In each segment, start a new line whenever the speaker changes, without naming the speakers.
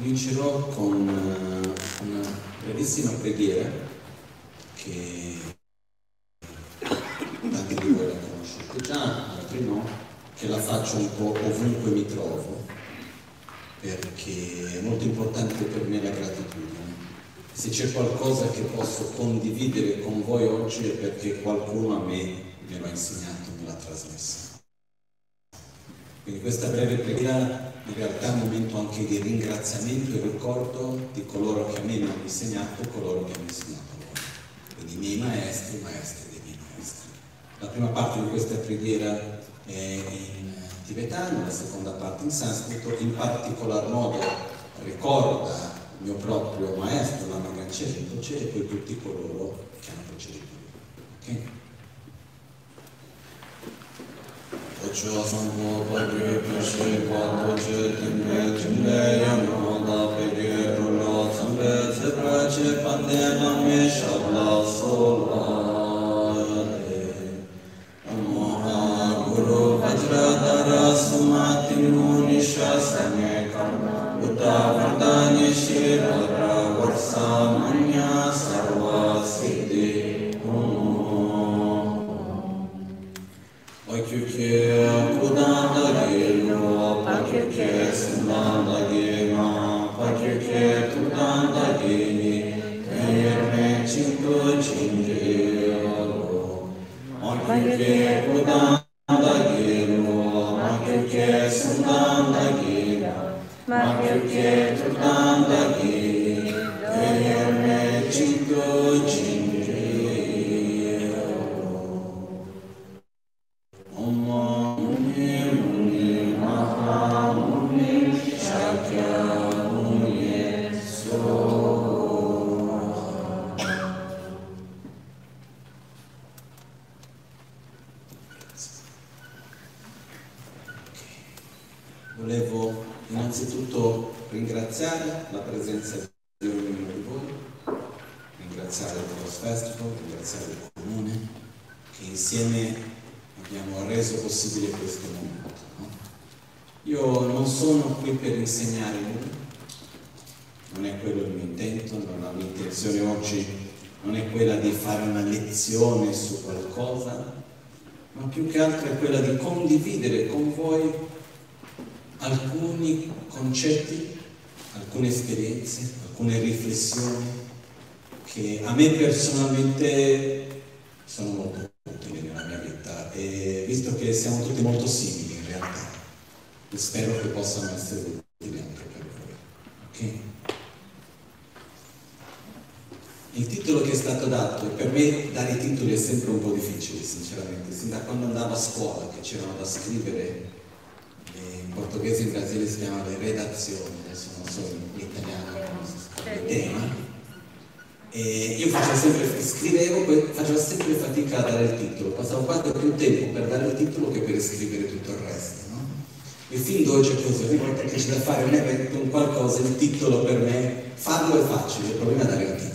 Comincerò con uh, una brevissima preghiera che tanti di voi la conoscete già, altri no, che la faccio un po' ovunque mi trovo, perché è molto importante per me la gratitudine. Se c'è qualcosa che posso condividere con voi oggi è perché qualcuno a me me l'ha insegnato, me l'ha trasmessa. Quindi questa breve preghiera in realtà è un momento anche di ringraziamento e ricordo di coloro che a me mi hanno insegnato e coloro che hanno insegnato a loro. Quindi i miei maestri, maestri dei miei maestri. La prima parte di questa preghiera è in tibetano, la seconda parte in sanscrito, in particolar modo ricorda il mio proprio maestro, Lama Ganchen Rinpoche e poi tutti coloro che hanno proceduto. Okay? Uta Vardani Shirara Varsamanya Sarvasi Pakyukye kudanda gilmo, pakyukye sindanda gilma, pakyukye tudanda gini, kayerme chintu chinjiro. Pakyukye kudanda gilmo, pakyukye sindanda gilma, pakyukye tudanda gini, insegnare nulla, non è quello il mio intento, non la mia intenzione oggi non è quella di fare una lezione su qualcosa, ma più che altro è quella di condividere con voi alcuni concetti, alcune esperienze, alcune riflessioni che a me personalmente sono molto utili nella mia vita. E visto che siamo tutti molto simili in realtà, spero che possano essere utili anche per voi. ok? Il titolo che è stato dato, e per me dare i titoli è sempre un po' difficile, sinceramente, sin da quando andavo a scuola, che c'erano da scrivere, eh, in portoghese in Brasile si chiama le redazioni, adesso non so in italiano scrive, tema, e io facevo sempre, scrivevo, facevo sempre fatica a dare il titolo, passavo quanto più tempo per dare il titolo che per scrivere tutto il resto? E fin è così, ogni volta che c'è da fare un evento, un qualcosa, il titolo per me, farlo è facile, il problema è dare il titolo.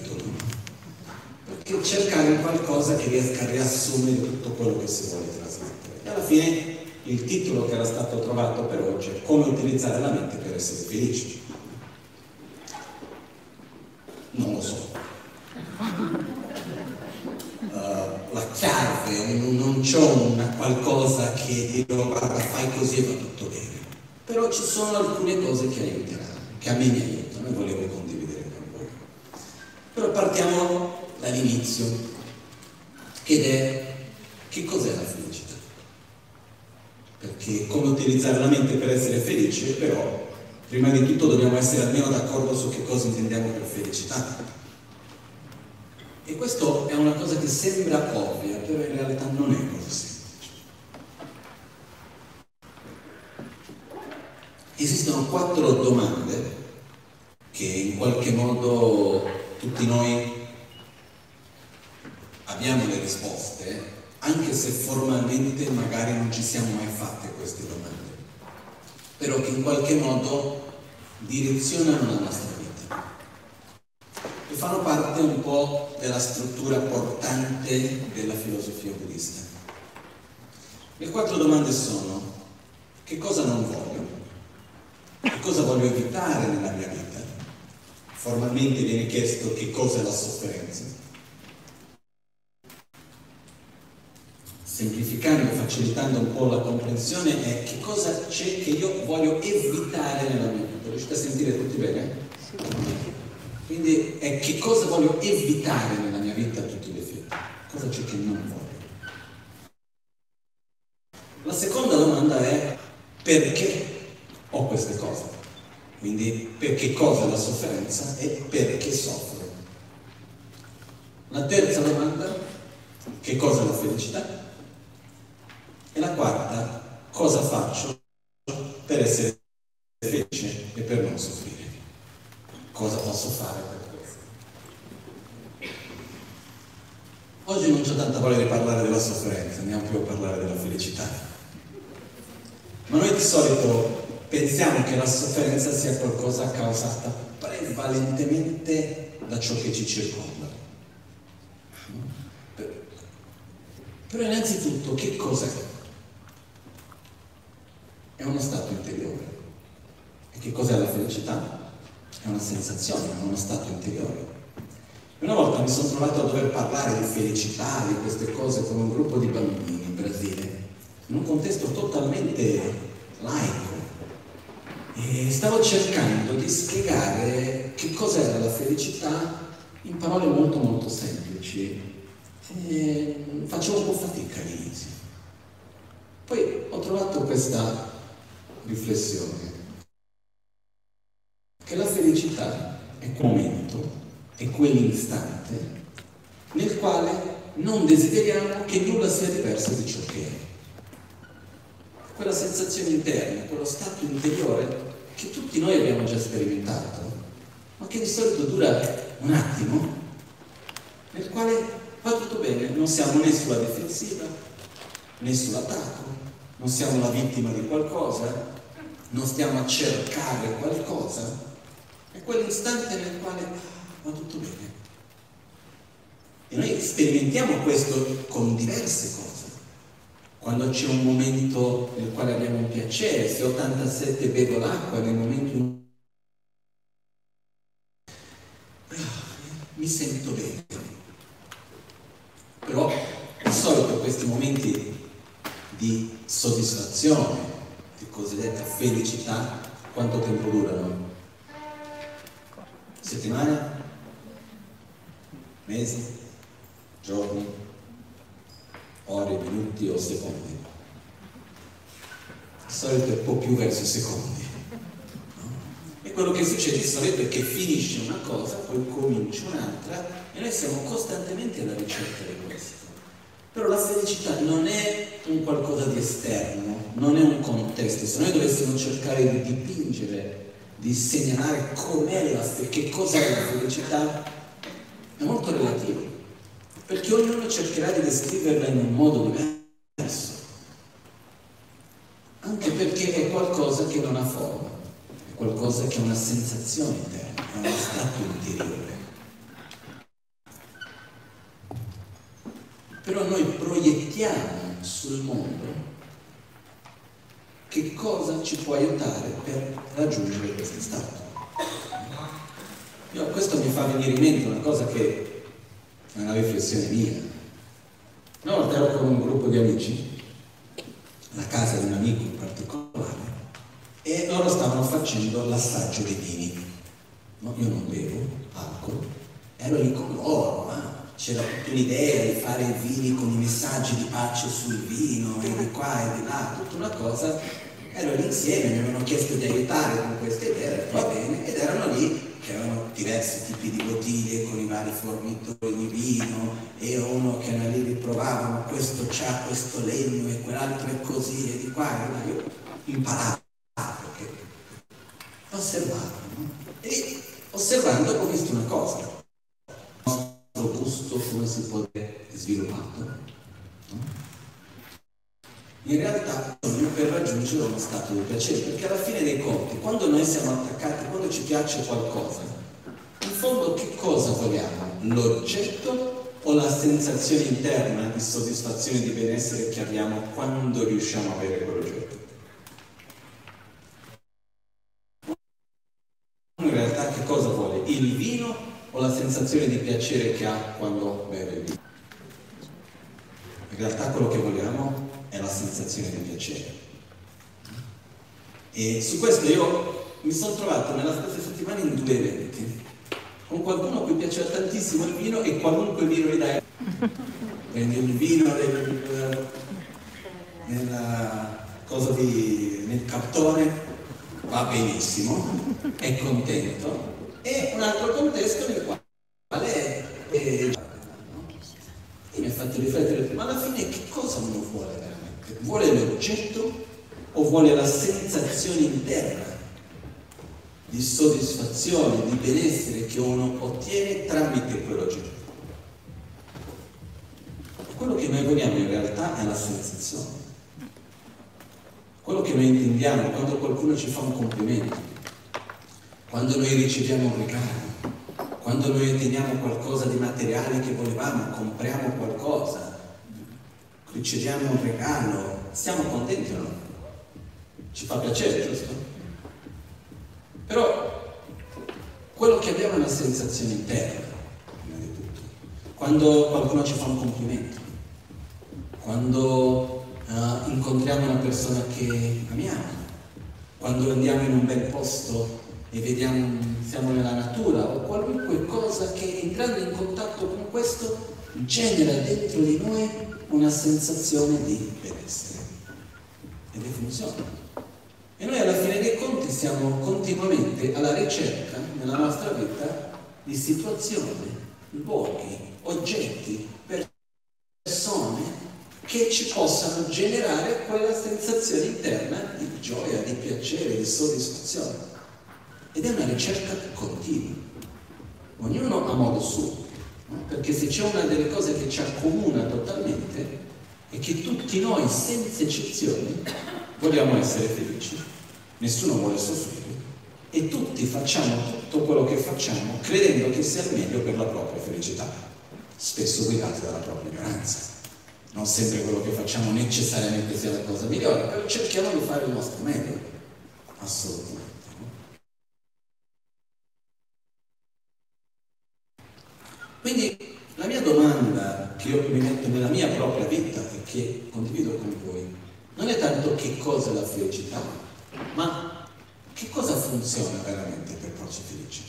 Cercare qualcosa che riesca a riassumere tutto quello che si vuole trasmettere. E alla fine il titolo che era stato trovato per oggi è come utilizzare la mente per essere felici. Non lo so. Uh, la chiave, non, non c'ho una qualcosa che dico guarda fai così e va tutto bene. Però ci sono alcune cose che aiuteranno, che a me mi aiutano e volevo condividere con voi. Però partiamo dall'inizio, ed è che cos'è la felicità? Perché come utilizzare la mente per essere felici, però prima di tutto dobbiamo essere almeno d'accordo su che cosa intendiamo per felicità. E questo è una cosa che sembra ovvia, però in realtà non è così semplice. Esistono quattro domande che in qualche modo tutti noi abbiamo le risposte, anche se formalmente magari non ci siamo mai fatte queste domande, però che in qualche modo direzionano la nostra vita e fanno parte un po' della struttura portante della filosofia buddista. Le quattro domande sono che cosa non voglio, che cosa voglio evitare nella mia vita formalmente viene chiesto che cosa è la sofferenza. Semplificando facilitando un po' la comprensione è che cosa c'è che io voglio evitare nella mia vita. Riuscite a sentire tutti bene? Quindi è che cosa voglio evitare nella mia vita a tutti gli effetti. Cosa c'è che non voglio. La seconda domanda è perché ho queste cose? Quindi per che cosa la sofferenza e perché soffro? La terza domanda, che cosa è la felicità? E la quarta, cosa faccio per essere felice e per non soffrire? Cosa posso fare per questo? Oggi non c'è tanta voglia di parlare della sofferenza, andiamo più a parlare della felicità. Ma noi di solito pensiamo che la sofferenza sia qualcosa causata prevalentemente da ciò che ci circonda. Però innanzitutto che cos'è? È uno stato interiore. E che cos'è la felicità? È una sensazione, è uno stato interiore. Una volta mi sono trovato a dover parlare di felicità, di queste cose con un gruppo di bambini in Brasile, in un contesto totalmente laico e stavo cercando di spiegare che cos'era la felicità in parole molto molto semplici. E facevo un po' fatica all'inizio. Poi ho trovato questa riflessione, che la felicità è quel momento, è quell'istante nel quale non desideriamo che nulla sia diverso di ciò che è. Quella sensazione interna, quello stato interiore che tutti noi abbiamo già sperimentato, ma che di solito dura un attimo, nel quale va tutto bene, non siamo né sulla difensiva né sull'attacco, non siamo la vittima di qualcosa, non stiamo a cercare qualcosa, è quell'istante nel quale va tutto bene. E noi sperimentiamo questo con diverse cose quando c'è un momento nel quale abbiamo un piacere, se 87 bevo l'acqua nel momento in cui mi sento bene. Però di solito questi momenti di soddisfazione, di cosiddetta felicità, quanto tempo durano? Settimane? Mesi? Giorni? ore, minuti o secondi. Di solito è un po' più verso i secondi. No? E quello che succede di solito è che finisce una cosa, poi comincia un'altra e noi siamo costantemente alla ricerca di questo. Però la felicità non è un qualcosa di esterno, non è un contesto. Se noi dovessimo cercare di dipingere, di segnalare com'è la felicità, che cos'è la felicità, è molto relativo perché ognuno cercherà di descriverla in un modo diverso, anche perché è qualcosa che non ha forma, è qualcosa che ha una sensazione interna, è uno stato interiore. Però noi proiettiamo sul mondo che cosa ci può aiutare per raggiungere questo stato. Io, questo mi fa venire in mente una cosa che è una riflessione mia. Una volta ero con un gruppo di amici, alla casa di un amico in particolare, e loro stavano facendo l'assaggio dei vini. No, io non bevo alcol, ero lì con loro, ma c'era tutta un'idea di fare i vini con i messaggi di pace sul vino e di qua e di là, tutta una cosa. Ero lì insieme, mi avevano chiesto di aiutare con queste idee, va bene, ed erano lì che avevano diversi tipi di bottiglie con i vari fornitori di vino e uno che era lì riprovavano questo c'ha questo legno e quell'altro è così e di qua e là io imparavo perché osservavo no? e osservando ho visto una cosa nostro come si può sviluppato no? in realtà bisogna per raggiungere uno stato di piacere, perché alla fine dei conti, quando noi siamo attaccati, quando ci piace qualcosa, in fondo che cosa vogliamo? L'oggetto o la sensazione interna di soddisfazione, di benessere che abbiamo quando riusciamo a avere quell'oggetto? In realtà che cosa vuole? il vino o la sensazione di piacere che ha quando beve il vino? In realtà quello che vogliamo è la sensazione di piacere. E su questo io mi sono trovato nella stessa settimana in due eventi, con qualcuno a cui piaceva tantissimo il vino e qualunque vino gli dai. Prendi il vino nel, nella cosa di, nel cartone, va benissimo, è contento, contesto nel quale è, è e mi ha fatto riflettere, ma alla fine che cosa uno vuole veramente? Vuole l'oggetto o vuole la sensazione interna di soddisfazione, di benessere che uno ottiene tramite quell'oggetto? Quello che noi vogliamo in realtà è la sensazione. Quello che noi intendiamo quando qualcuno ci fa un complimento, quando noi riceviamo un regalo, quando noi otteniamo qualcosa di materiale che volevamo, compriamo qualcosa, riceviamo un regalo, siamo contenti o no? Ci fa piacere, giusto? Però quello che abbiamo è una sensazione interna, prima di tutto. Quando qualcuno ci fa un complimento, quando uh, incontriamo una persona che amiamo, quando andiamo in un bel posto e vediamo, siamo nella natura o qualunque cosa che entrando in contatto con questo genera dentro di noi una sensazione di benessere ed è funziona. E noi alla fine dei conti siamo continuamente alla ricerca nella nostra vita di situazioni, luoghi, oggetti, persone che ci possano generare quella sensazione interna di gioia, di piacere, di soddisfazione. Ed è una ricerca continua, ognuno a modo suo, no? perché se c'è una delle cose che ci accomuna totalmente è che tutti noi, senza eccezioni, vogliamo essere felici, nessuno vuole soffrire e tutti facciamo tutto quello che facciamo credendo che sia il meglio per la propria felicità, spesso guidati dalla propria ignoranza. Non sempre quello che facciamo necessariamente sia la cosa migliore, però cerchiamo di fare il nostro meglio, assolutamente. Quindi la mia domanda che io mi metto nella mia propria vita e che condivido con voi non è tanto che cosa è la felicità, ma che cosa funziona veramente per farci felici.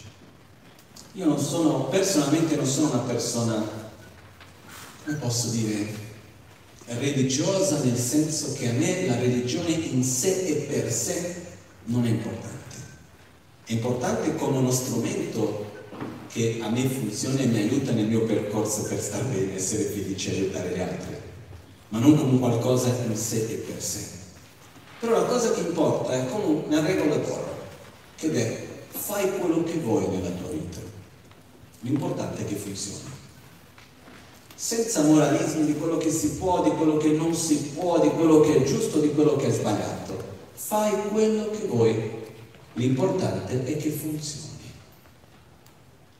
Io non sono, personalmente non sono una persona, come posso dire, religiosa nel senso che a me la religione in sé e per sé non è importante. È importante come uno strumento che a me funziona e mi aiuta nel mio percorso per star bene, essere felice e aiutare gli altri, ma non come qualcosa in sé e per sé. Però la cosa che importa è come una regola d'oro, che è fai quello che vuoi nella tua vita. L'importante è che funzioni. Senza moralismi di quello che si può, di quello che non si può, di quello che è giusto, di quello che è sbagliato. Fai quello che vuoi. L'importante è che funzioni.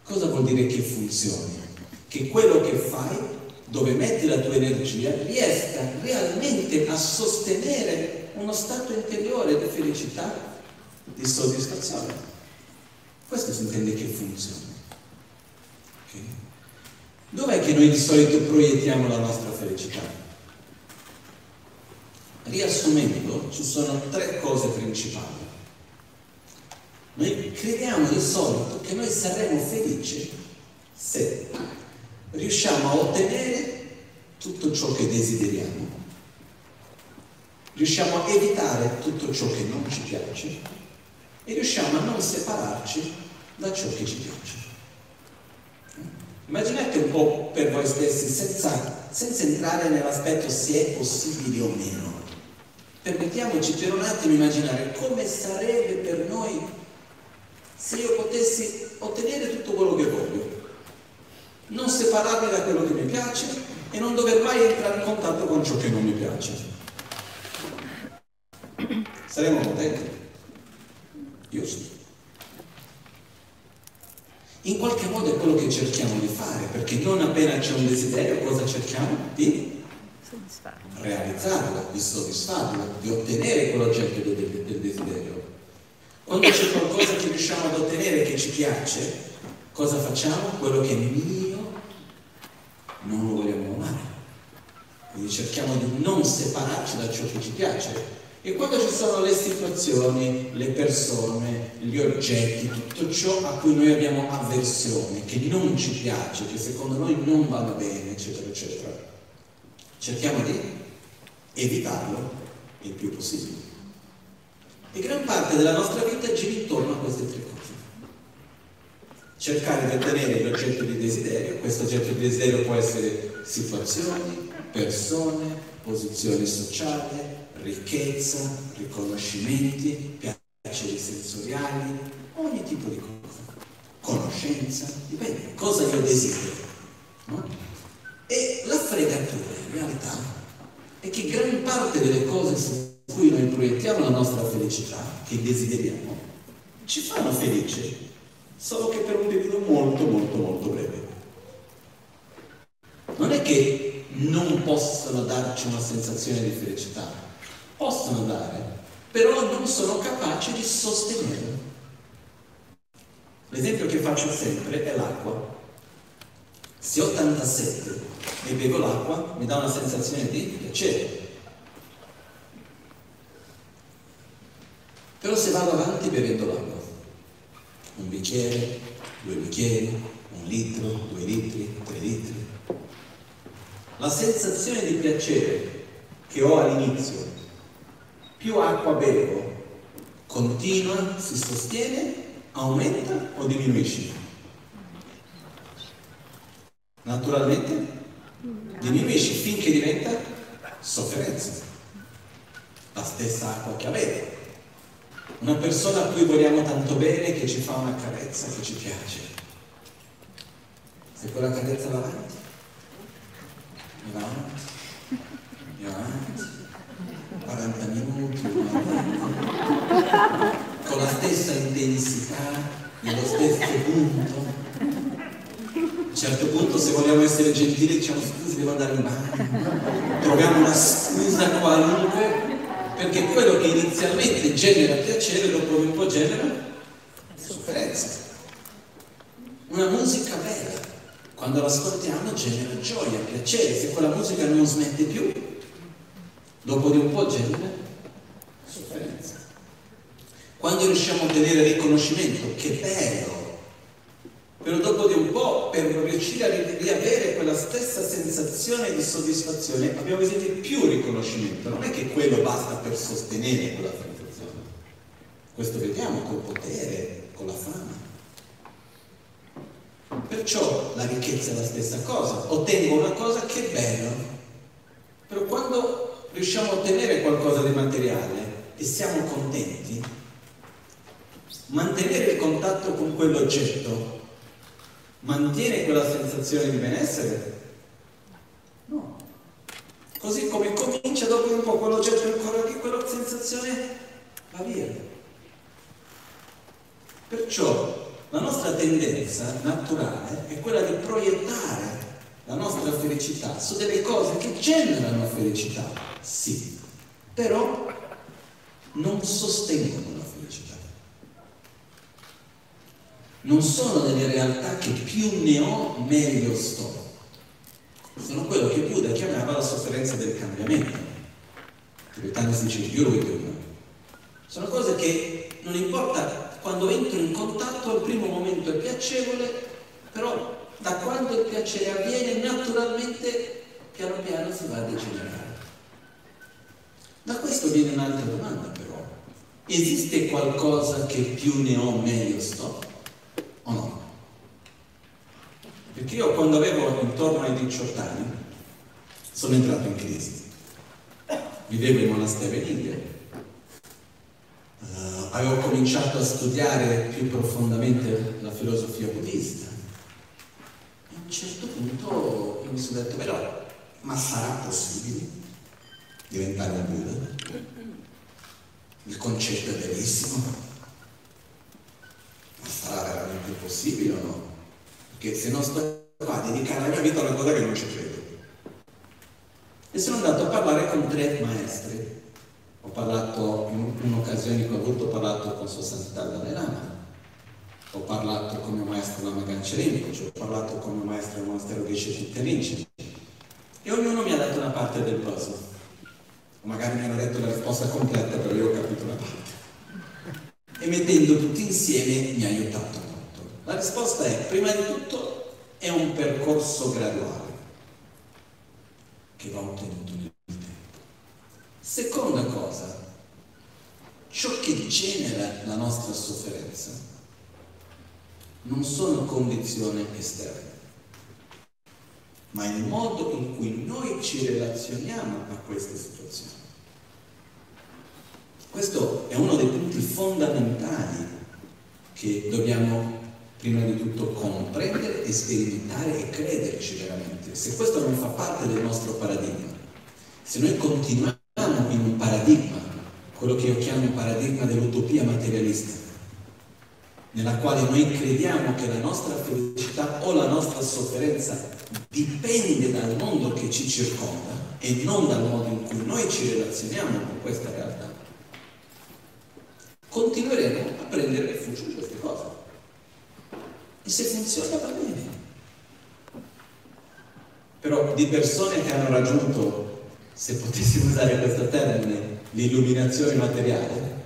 Cosa vuol dire che funzioni? Che quello che fai, dove metti la tua energia, riesca realmente a sostenere uno stato interiore di felicità, di soddisfazione. Questo si intende che funzioni. Okay? Dov'è che noi di solito proiettiamo la nostra felicità? Riassumendo, ci sono tre cose principali. Noi crediamo di solito che noi saremo felici se riusciamo a ottenere tutto ciò che desideriamo, riusciamo a evitare tutto ciò che non ci piace e riusciamo a non separarci da ciò che ci piace. Immaginate un po' per voi stessi, senza, senza entrare nell'aspetto se è possibile o meno. Permettiamoci per un attimo immaginare come sarebbe per noi se io potessi ottenere tutto quello che voglio, non separarmi da quello che mi piace e non dover mai entrare in contatto con ciò che non mi piace. Saremo contenti? Io sì. In qualche modo è quello che cerchiamo di fare, perché non appena c'è un desiderio, cosa cerchiamo? Di realizzarlo, di soddisfarlo, di ottenere quell'oggetto del, del desiderio. Quando c'è qualcosa che riusciamo ad ottenere che ci piace, cosa facciamo? Quello che è mio non lo vogliamo amare. Quindi cerchiamo di non separarci da ciò che ci piace. E quando ci sono le situazioni, le persone, gli oggetti, tutto ciò a cui noi abbiamo avversione, che non ci piace, che secondo noi non vanno bene, eccetera, eccetera, cerchiamo di evitarlo il più possibile. E gran parte della nostra vita gira intorno a queste tre cose. Cercare di ottenere l'oggetto di desiderio, questo oggetto di desiderio può essere situazioni, persone, posizione sociale, ricchezza, riconoscimenti, piaceri sensoriali, ogni tipo di cosa, conoscenza, dipende, cosa io desidero. No? E la fregatura in realtà è che gran parte delle cose su cui noi proiettiamo la nostra felicità, che desideriamo, ci fanno felici, solo che per un periodo molto molto molto breve. Non è che non possono darci una sensazione di felicità, possono dare, però non sono capaci di sostenerlo. L'esempio che faccio sempre è l'acqua. Se ho tanta sete e bevo l'acqua, mi dà una sensazione di piacere. Però se vado avanti bevendo l'acqua, un bicchiere, due bicchieri, un litro, due litri, tre litri, la sensazione di piacere che ho all'inizio, più acqua bevo, continua, si sostiene, aumenta o diminuisce? Naturalmente diminuisce finché diventa sofferenza. La stessa acqua che avete. Una persona a cui vogliamo tanto bene che ci fa una carezza che ci piace. Se quella carezza va avanti, va avanti, va avanti, 40 minuti, avanti, con la stessa intensità, nello stesso punto. A un certo punto se vogliamo essere gentili diciamo scusi devo andare in bagno, troviamo una scusa qualunque perché quello che inizialmente genera piacere dopo un po' genera sofferenza. Una musica bella, quando l'ascoltiamo genera gioia, piacere, se quella musica non smette più, dopo di un po' genera sofferenza. Quando riusciamo a ottenere riconoscimento, che bello, però dopo di un po', per riuscire a riavere quella stessa sensazione di soddisfazione, abbiamo bisogno di più riconoscimento. Non è che quello basta per sostenere quella sensazione. Questo vediamo col potere, con la fama. Perciò la ricchezza è la stessa cosa. Ottengo una cosa che è bella. Però quando riusciamo a ottenere qualcosa di materiale e siamo contenti, mantenere il contatto con quell'oggetto mantiene quella sensazione di benessere? No. Così come comincia dopo un po' quell'oggetto ancora che quella sensazione va via. Perciò la nostra tendenza naturale è quella di proiettare la nostra felicità su delle cose che generano felicità, sì, però non sostengono la felicità non sono delle realtà che più ne ho meglio sto. Sono quello che Buddha chiamava la sofferenza del cambiamento. Tibetano si dice Yurvidum. Sono cose che non importa quando entro in contatto al primo momento è piacevole, però da quando il piacere avviene naturalmente piano piano si va a degenerare. Da questo viene un'altra domanda però. Esiste qualcosa che più ne ho meglio sto? O no? Perché io quando avevo intorno ai 18 anni sono entrato in crisi. Vivevo in monastero in India, uh, avevo cominciato a studiare più profondamente la filosofia buddista. E a un certo punto io mi sono detto, però, ma sarà possibile diventare un Buddha? Il concetto è bellissimo, sarà veramente possibile o no? Perché se non sto qua a dedicare la mia vita a una cosa che non ci credo. E sono andato a parlare con tre maestri. Ho parlato in un'occasione che ho avuto, ho parlato con Sua Santità Dalai Lama, ho parlato con mio maestro Lama Gancerini, ho parlato con il maestro del monastero Geshe Titterici e ognuno mi ha dato una parte del puzzle. Magari mi hanno detto la risposta completa, però io ho capito una parte. E mettendo tutti insieme mi ha aiutato molto. La risposta è, prima di tutto, è un percorso graduale che va ottenuto nel tempo. Seconda cosa, ciò che genera la nostra sofferenza non sono condizioni esterne, ma il modo in cui noi ci relazioniamo a queste situazioni. Questo è uno dei punti fondamentali che dobbiamo prima di tutto comprendere sperimentare e crederci veramente. Se questo non fa parte del nostro paradigma, se noi continuiamo in un paradigma, quello che io chiamo paradigma dell'utopia materialista, nella quale noi crediamo che la nostra felicità o la nostra sofferenza dipende dal mondo che ci circonda e non dal modo in cui noi ci relazioniamo con questa realtà, continueremo a prendere rifugio in queste cose. E se funziona va bene. Però di persone che hanno raggiunto, se potessimo usare questo termine, l'illuminazione materiale,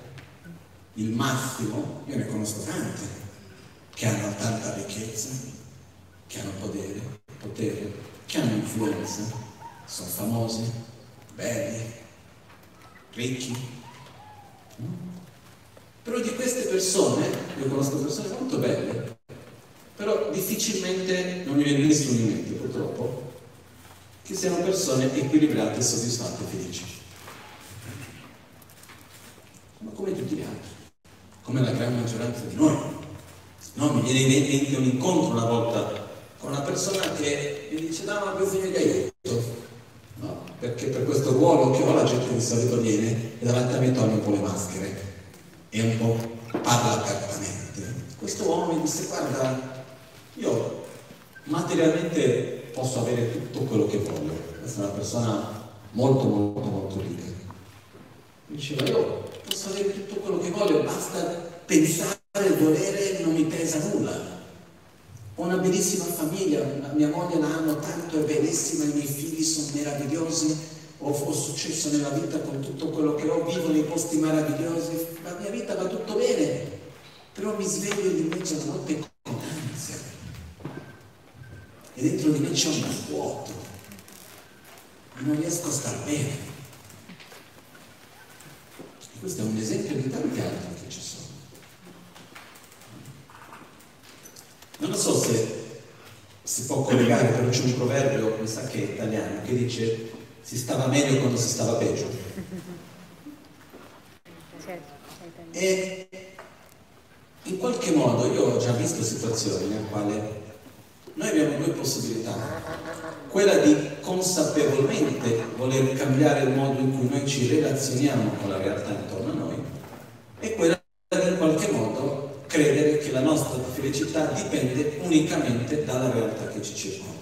il massimo, io ne conosco tante, che hanno tanta ricchezza, che hanno potere, potere che hanno influenza, sono famosi, belli, ricchi. Però di queste persone, io conosco persone molto belle, però difficilmente non mi viene nessuno in mente purtroppo che siano persone equilibrate, soddisfatte e felici. Ma come tutti gli altri, come la gran maggioranza di noi. No, mi viene in mente un incontro una volta con una persona che mi dice no ma bisogno di aiuto. No? Perché per questo ruolo che ho la gente di solito viene e davanti a me toglie un po' le maschere e un po' parla apertamente. Questo uomo mi disse guarda io materialmente posso avere tutto quello che voglio, questa è una persona molto molto molto ricca. Diceva io posso avere tutto quello che voglio, basta pensare, volere, non mi pesa nulla. Ho una bellissima famiglia, mia moglie la amo tanto, è bellissima, i miei figli sono meravigliosi, ho, ho, successo nella vita con tutto quello che ho, vivo nei posti meravigliosi, la mia vita va tutto bene, però mi sveglio invece a notte e dentro di me c'è un vuoto, non riesco a star bene. E questo è un esempio di tanti altri che ci sono. Non so se si può collegare, però c'è un proverbio, mi sa che è italiano, che dice si stava meglio quando si stava peggio. E in qualche modo io ho già visto situazioni nel quale noi abbiamo due possibilità, quella di consapevolmente voler cambiare il modo in cui noi ci relazioniamo con la realtà intorno a noi e quella di in qualche modo credere che la nostra felicità dipende unicamente dalla realtà che ci circonda.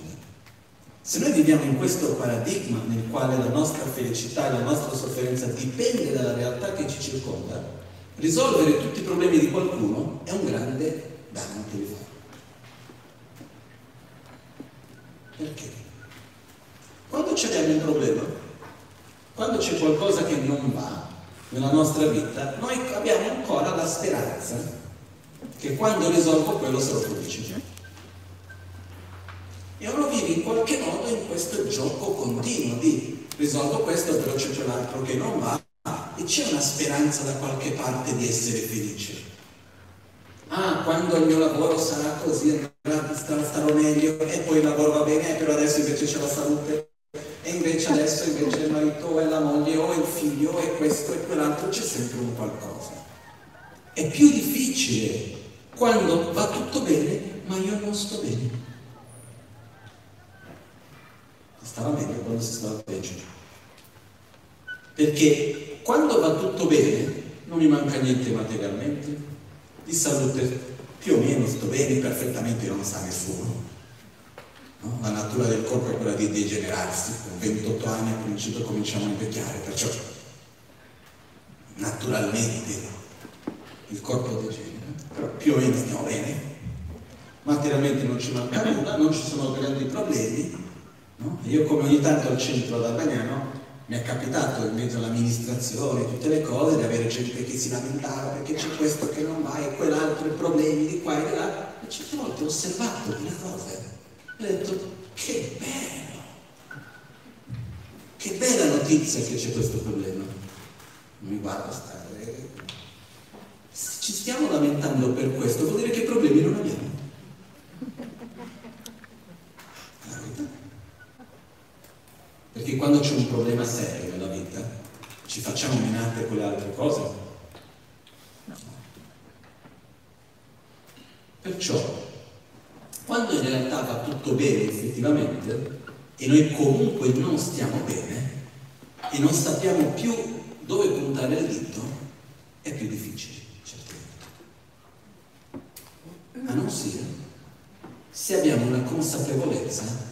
Se noi viviamo in questo paradigma nel quale la nostra felicità e la nostra sofferenza dipende dalla realtà che ci circonda, risolvere tutti i problemi di qualcuno è un grande danno che vi fa. Perché? Quando ci abbiamo un problema, quando c'è qualcosa che non va nella nostra vita, noi abbiamo ancora la speranza che quando risolvo quello sarò felice. E uno vive in qualche modo in questo gioco continuo di risolvo questo, però c'è l'altro che non va e c'è una speranza da qualche parte di essere felice. Ah, quando il mio lavoro sarà così, starò meglio e poi il lavoro va bene, però adesso invece c'è la salute e invece adesso invece il marito e la moglie o il figlio e questo e quell'altro c'è sempre un qualcosa. È più difficile quando va tutto bene ma io non sto bene. Stava meglio quando si stava peggio. Perché quando va tutto bene non mi manca niente materialmente, di salute più o meno sto bene, perfettamente non sa nessuno. No? La natura del corpo è quella di degenerarsi, con 28 anni a principio cominciamo a invecchiare, perciò naturalmente il corpo degenera, però più o meno stiamo bene. materialmente non ci manca nulla, non ci sono grandi problemi. No? Io come ogni tanto al centro d'Arbagnano mi è capitato in mezzo all'amministrazione, tutte le cose, di avere gente che si lamentava perché c'è questo che non va e quell'altro, i problemi di qua e di là. E certe volte ho osservato quelle cose e ho detto, che bello! Che bella notizia che c'è questo problema. Non mi guarda stare. Se ci stiamo lamentando per questo, vuol dire che problemi non abbiamo. Perché quando c'è un problema serio nella vita, ci facciamo minate quelle altre cose? No. Perciò, quando in realtà va tutto bene effettivamente, e noi comunque non stiamo bene, e non sappiamo più dove puntare il dito, è più difficile, certamente. Ma non sia se abbiamo una consapevolezza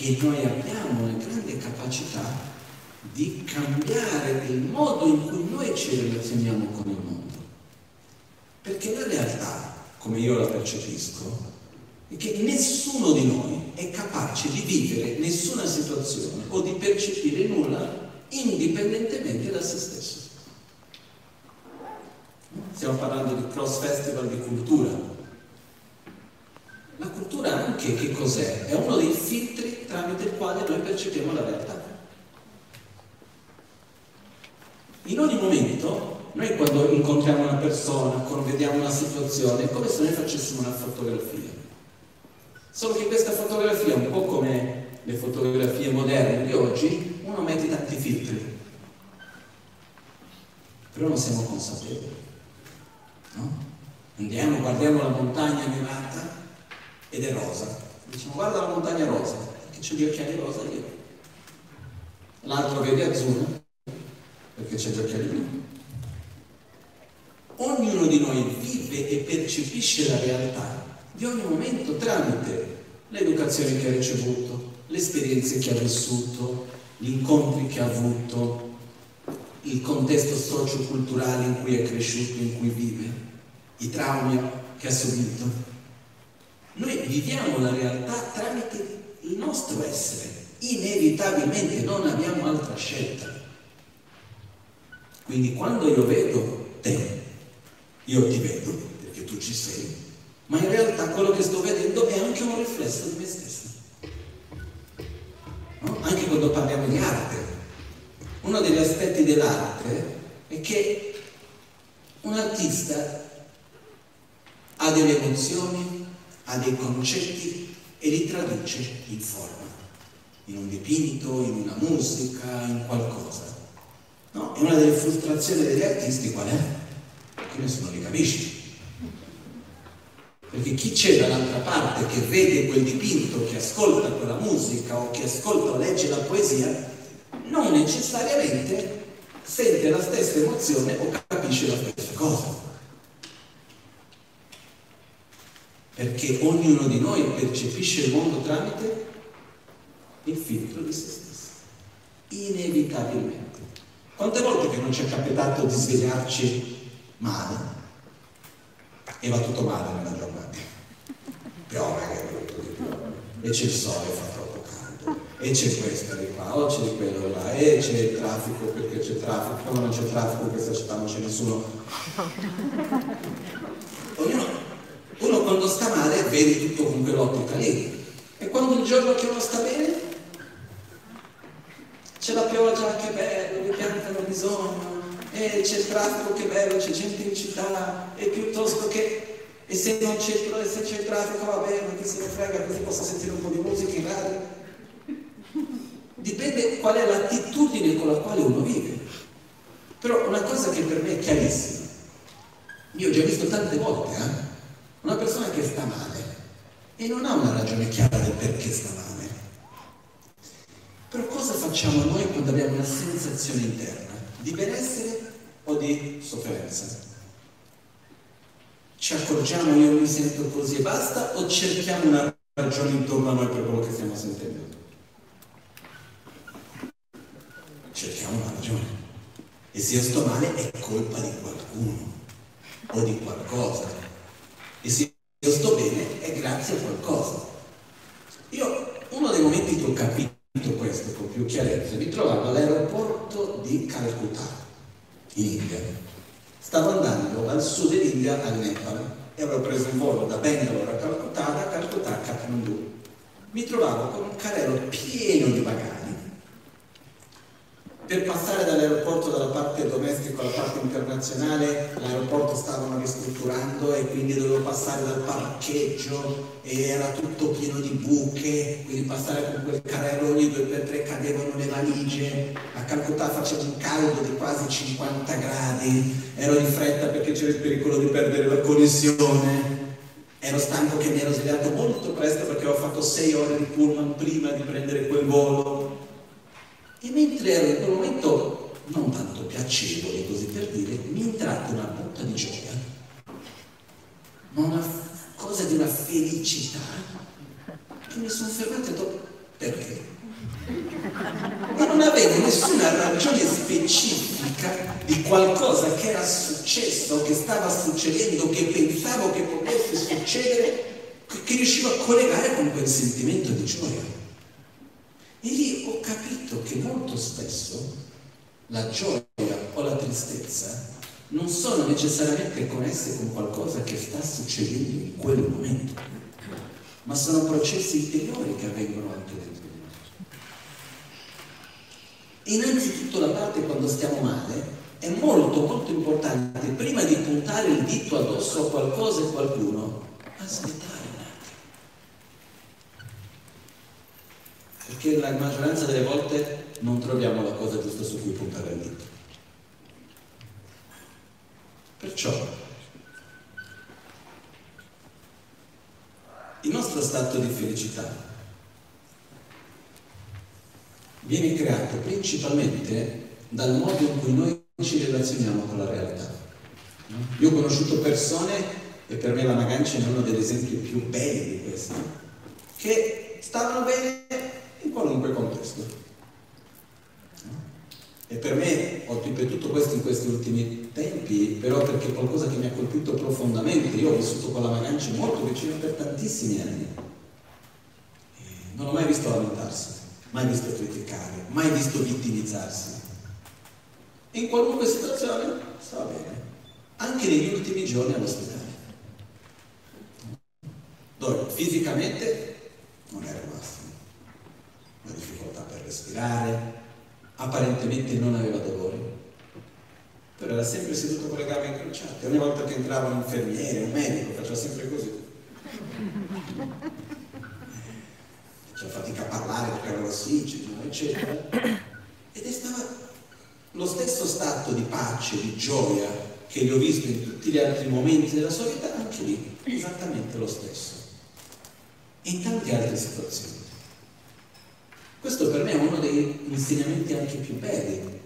che noi abbiamo una grande capacità di cambiare il modo in cui noi ci relazioniamo con il mondo. Perché la realtà, come io la percepisco, è che nessuno di noi è capace di vivere nessuna situazione o di percepire nulla indipendentemente da se stesso. Stiamo parlando di cross festival di cultura, la cultura anche che cos'è? È uno dei filtri tramite il quale noi percepiamo la realtà. In ogni momento, noi quando incontriamo una persona, quando vediamo una situazione, è come se noi facessimo una fotografia. Solo che questa fotografia, un po' come le fotografie moderne di oggi, uno mette tanti filtri. Però non siamo consapevoli. No? Andiamo, guardiamo la montagna nevata, ed è rosa. Diciamo guarda la montagna rosa, c'è gli occhiali rosa io. L'altro vede azzurro, perché c'è gli occhiali blu. Ognuno di noi vive e percepisce la realtà di ogni momento tramite l'educazione che ha ricevuto, le esperienze che ha vissuto, gli incontri che ha avuto, il contesto socio-culturale in cui è cresciuto, in cui vive, i traumi che ha subito. Noi viviamo la realtà tramite il nostro essere, inevitabilmente non abbiamo altra scelta. Quindi quando io vedo te, io ti vedo perché tu ci sei, ma in realtà quello che sto vedendo è anche un riflesso di me stesso. No? Anche quando parliamo di arte, uno degli aspetti dell'arte è che un artista ha delle emozioni, ha dei concetti e li traduce in forma, in un dipinto, in una musica, in qualcosa. No? E una delle frustrazioni degli artisti qual è? Che nessuno li capisce. Perché chi c'è dall'altra parte che vede quel dipinto, che ascolta quella musica o che ascolta o legge la poesia, non necessariamente sente la stessa emozione o capisce la stessa cosa. Perché ognuno di noi percepisce il mondo tramite il filtro di se stesso, inevitabilmente. Quante volte che non ci è capitato di svegliarci male e va tutto male nella giornata? Piove, e c'è il sole, fa troppo caldo, e c'è questo di qua, o c'è quello di là, e c'è il traffico perché c'è traffico, quando non c'è traffico in questa città non c'è nessuno. Ognuno uno quando sta male vede tutto con quell'ottica lì. E quando il giorno che uno sta bene, c'è la pioggia, che bello, le piante hanno bisogno, e c'è il traffico, che bello, c'è gente in città, e piuttosto che... E se non c'è, se c'è il traffico va bene, chi se ne frega, così posso sentire un po' di musica in radio. Dipende qual è l'attitudine con la quale uno vive. Però una cosa che per me è chiarissima, io ho già visto tante volte, eh? Una persona che sta male e non ha una ragione chiara del perché sta male. Però cosa facciamo noi quando abbiamo una sensazione interna? Di benessere o di sofferenza? Ci accorgiamo io mi sento così e basta o cerchiamo una ragione intorno a noi per quello che stiamo sentendo? Cerchiamo una ragione. E se io sto male è colpa di qualcuno o di qualcosa e se io sto bene è grazie a qualcosa. Io, uno dei momenti che ho capito questo con più chiarezza, mi trovavo all'aeroporto di Calcutta, in India. Stavo andando dal sud dell'India al Nepal e avevo preso un volo da Bangalore a Calcutta, da Calcutta a Kathmandu. Mi trovavo con un carrello pieno di bagagli per passare dall'aeroporto dalla parte domestica alla parte internazionale l'aeroporto stavano ristrutturando e quindi dovevo passare dal parcheggio e era tutto pieno di buche, quindi passare con quel carrello ogni due per tre cadevano le valigie, a Calcutta faceva un caldo di quasi 50 gradi, ero in fretta perché c'era il pericolo di perdere la connessione, ero stanco che mi ero svegliato molto presto perché avevo fatto sei ore di pullman prima di prendere quel volo e mentre ero in quel momento non tanto piacevole, così per dire, mi è entrata una botta di gioia, ma una cosa di una felicità che mi sono fermato e ho detto perché? Ma non avevo nessuna ragione specifica di qualcosa che era successo, che stava succedendo, che pensavo che potesse succedere, che riuscivo a collegare con quel sentimento di gioia. E lì ho capito che molto spesso la gioia o la tristezza non sono necessariamente connesse con qualcosa che sta succedendo in quel momento, ma sono processi interiori che avvengono anche dentro di noi. Innanzitutto la parte quando stiamo male è molto molto importante, prima di puntare il dito addosso a qualcosa e qualcuno, aspettare perché la maggioranza delle volte non troviamo la cosa giusta su cui puntare il dito. Perciò il nostro stato di felicità viene creato principalmente dal modo in cui noi ci relazioniamo con la realtà. Io ho conosciuto persone, e per me la Magancia è uno degli esempi più belli di questo, che stavano bene in qualunque contesto. E per me, ho ripetuto questo in questi ultimi tempi, però perché è qualcosa che mi ha colpito profondamente. Io ho vissuto con la Magancia molto vicino per tantissimi anni. E non ho mai visto lamentarsi, mai visto criticare, mai visto vittimizzarsi. In qualunque situazione stava bene, anche negli ultimi giorni all'ospedale. Dove fisicamente non era rimasto una difficoltà per respirare, apparentemente non aveva dolore, però era sempre seduto con le gambe incrociate. Ogni volta che entrava un infermiere, un medico, faceva sempre così. Faceva fatica a parlare perché aveva ossigeno, eccetera. Ed è stato lo stesso stato di pace, di gioia che gli ho visto in tutti gli altri momenti della sua vita, anche lì, esattamente lo stesso. In tante altre situazioni. Questo per me è uno degli insegnamenti anche più belli.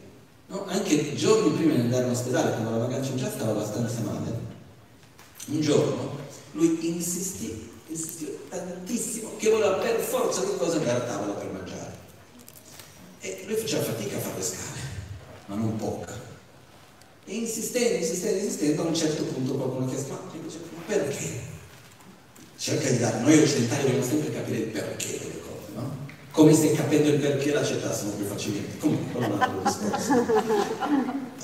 No? Anche giorni prima di andare in ospedale, quando la già stava abbastanza male, un giorno lui insistì, insistì tantissimo che voleva per forza di cose andare a tavola per mangiare. E lui faceva fatica a fare le scale, ma non poca. E insistendo, insistendo, insistendo, a un certo punto qualcuno chiese, ma, perché? Cerca di dare, noi occidentali dobbiamo sempre capire il perché? Come se capendo il perché l'accettassimo più facilmente. Comunque, non un discorso.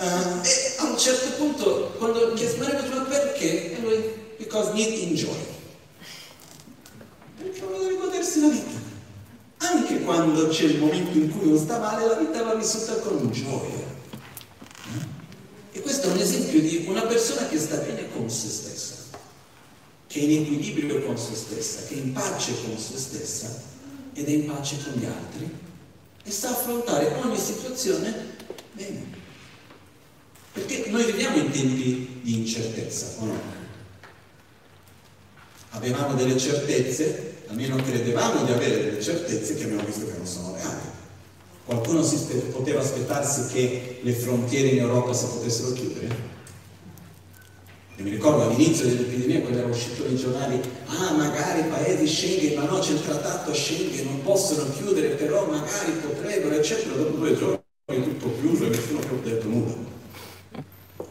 Uh, e a un certo punto, quando chiesi Mario ma perché? E lui, because need enjoy. Perché deve godersi la vita. Anche quando c'è il momento in cui uno sta male, la vita va vissuta con gioia. E questo è un esempio di una persona che sta bene con se stessa, che è in equilibrio con se stessa, che è in pace con se stessa ed è in pace con gli altri e sa affrontare ogni situazione bene. Perché noi viviamo in tempi di incertezza, o no? Avevamo delle certezze, almeno credevamo di avere delle certezze che abbiamo visto che non sono reali. Qualcuno si poteva aspettarsi che le frontiere in Europa si potessero chiudere? E mi ricordo all'inizio dell'epidemia quando era uscito nei giornali, ah magari i paesi Schengen, ma no c'è il trattato Schengen, non possono chiudere, però magari potrebbero, eccetera, dopo due giorni tutto chiuso e nessuno più ha detto nulla.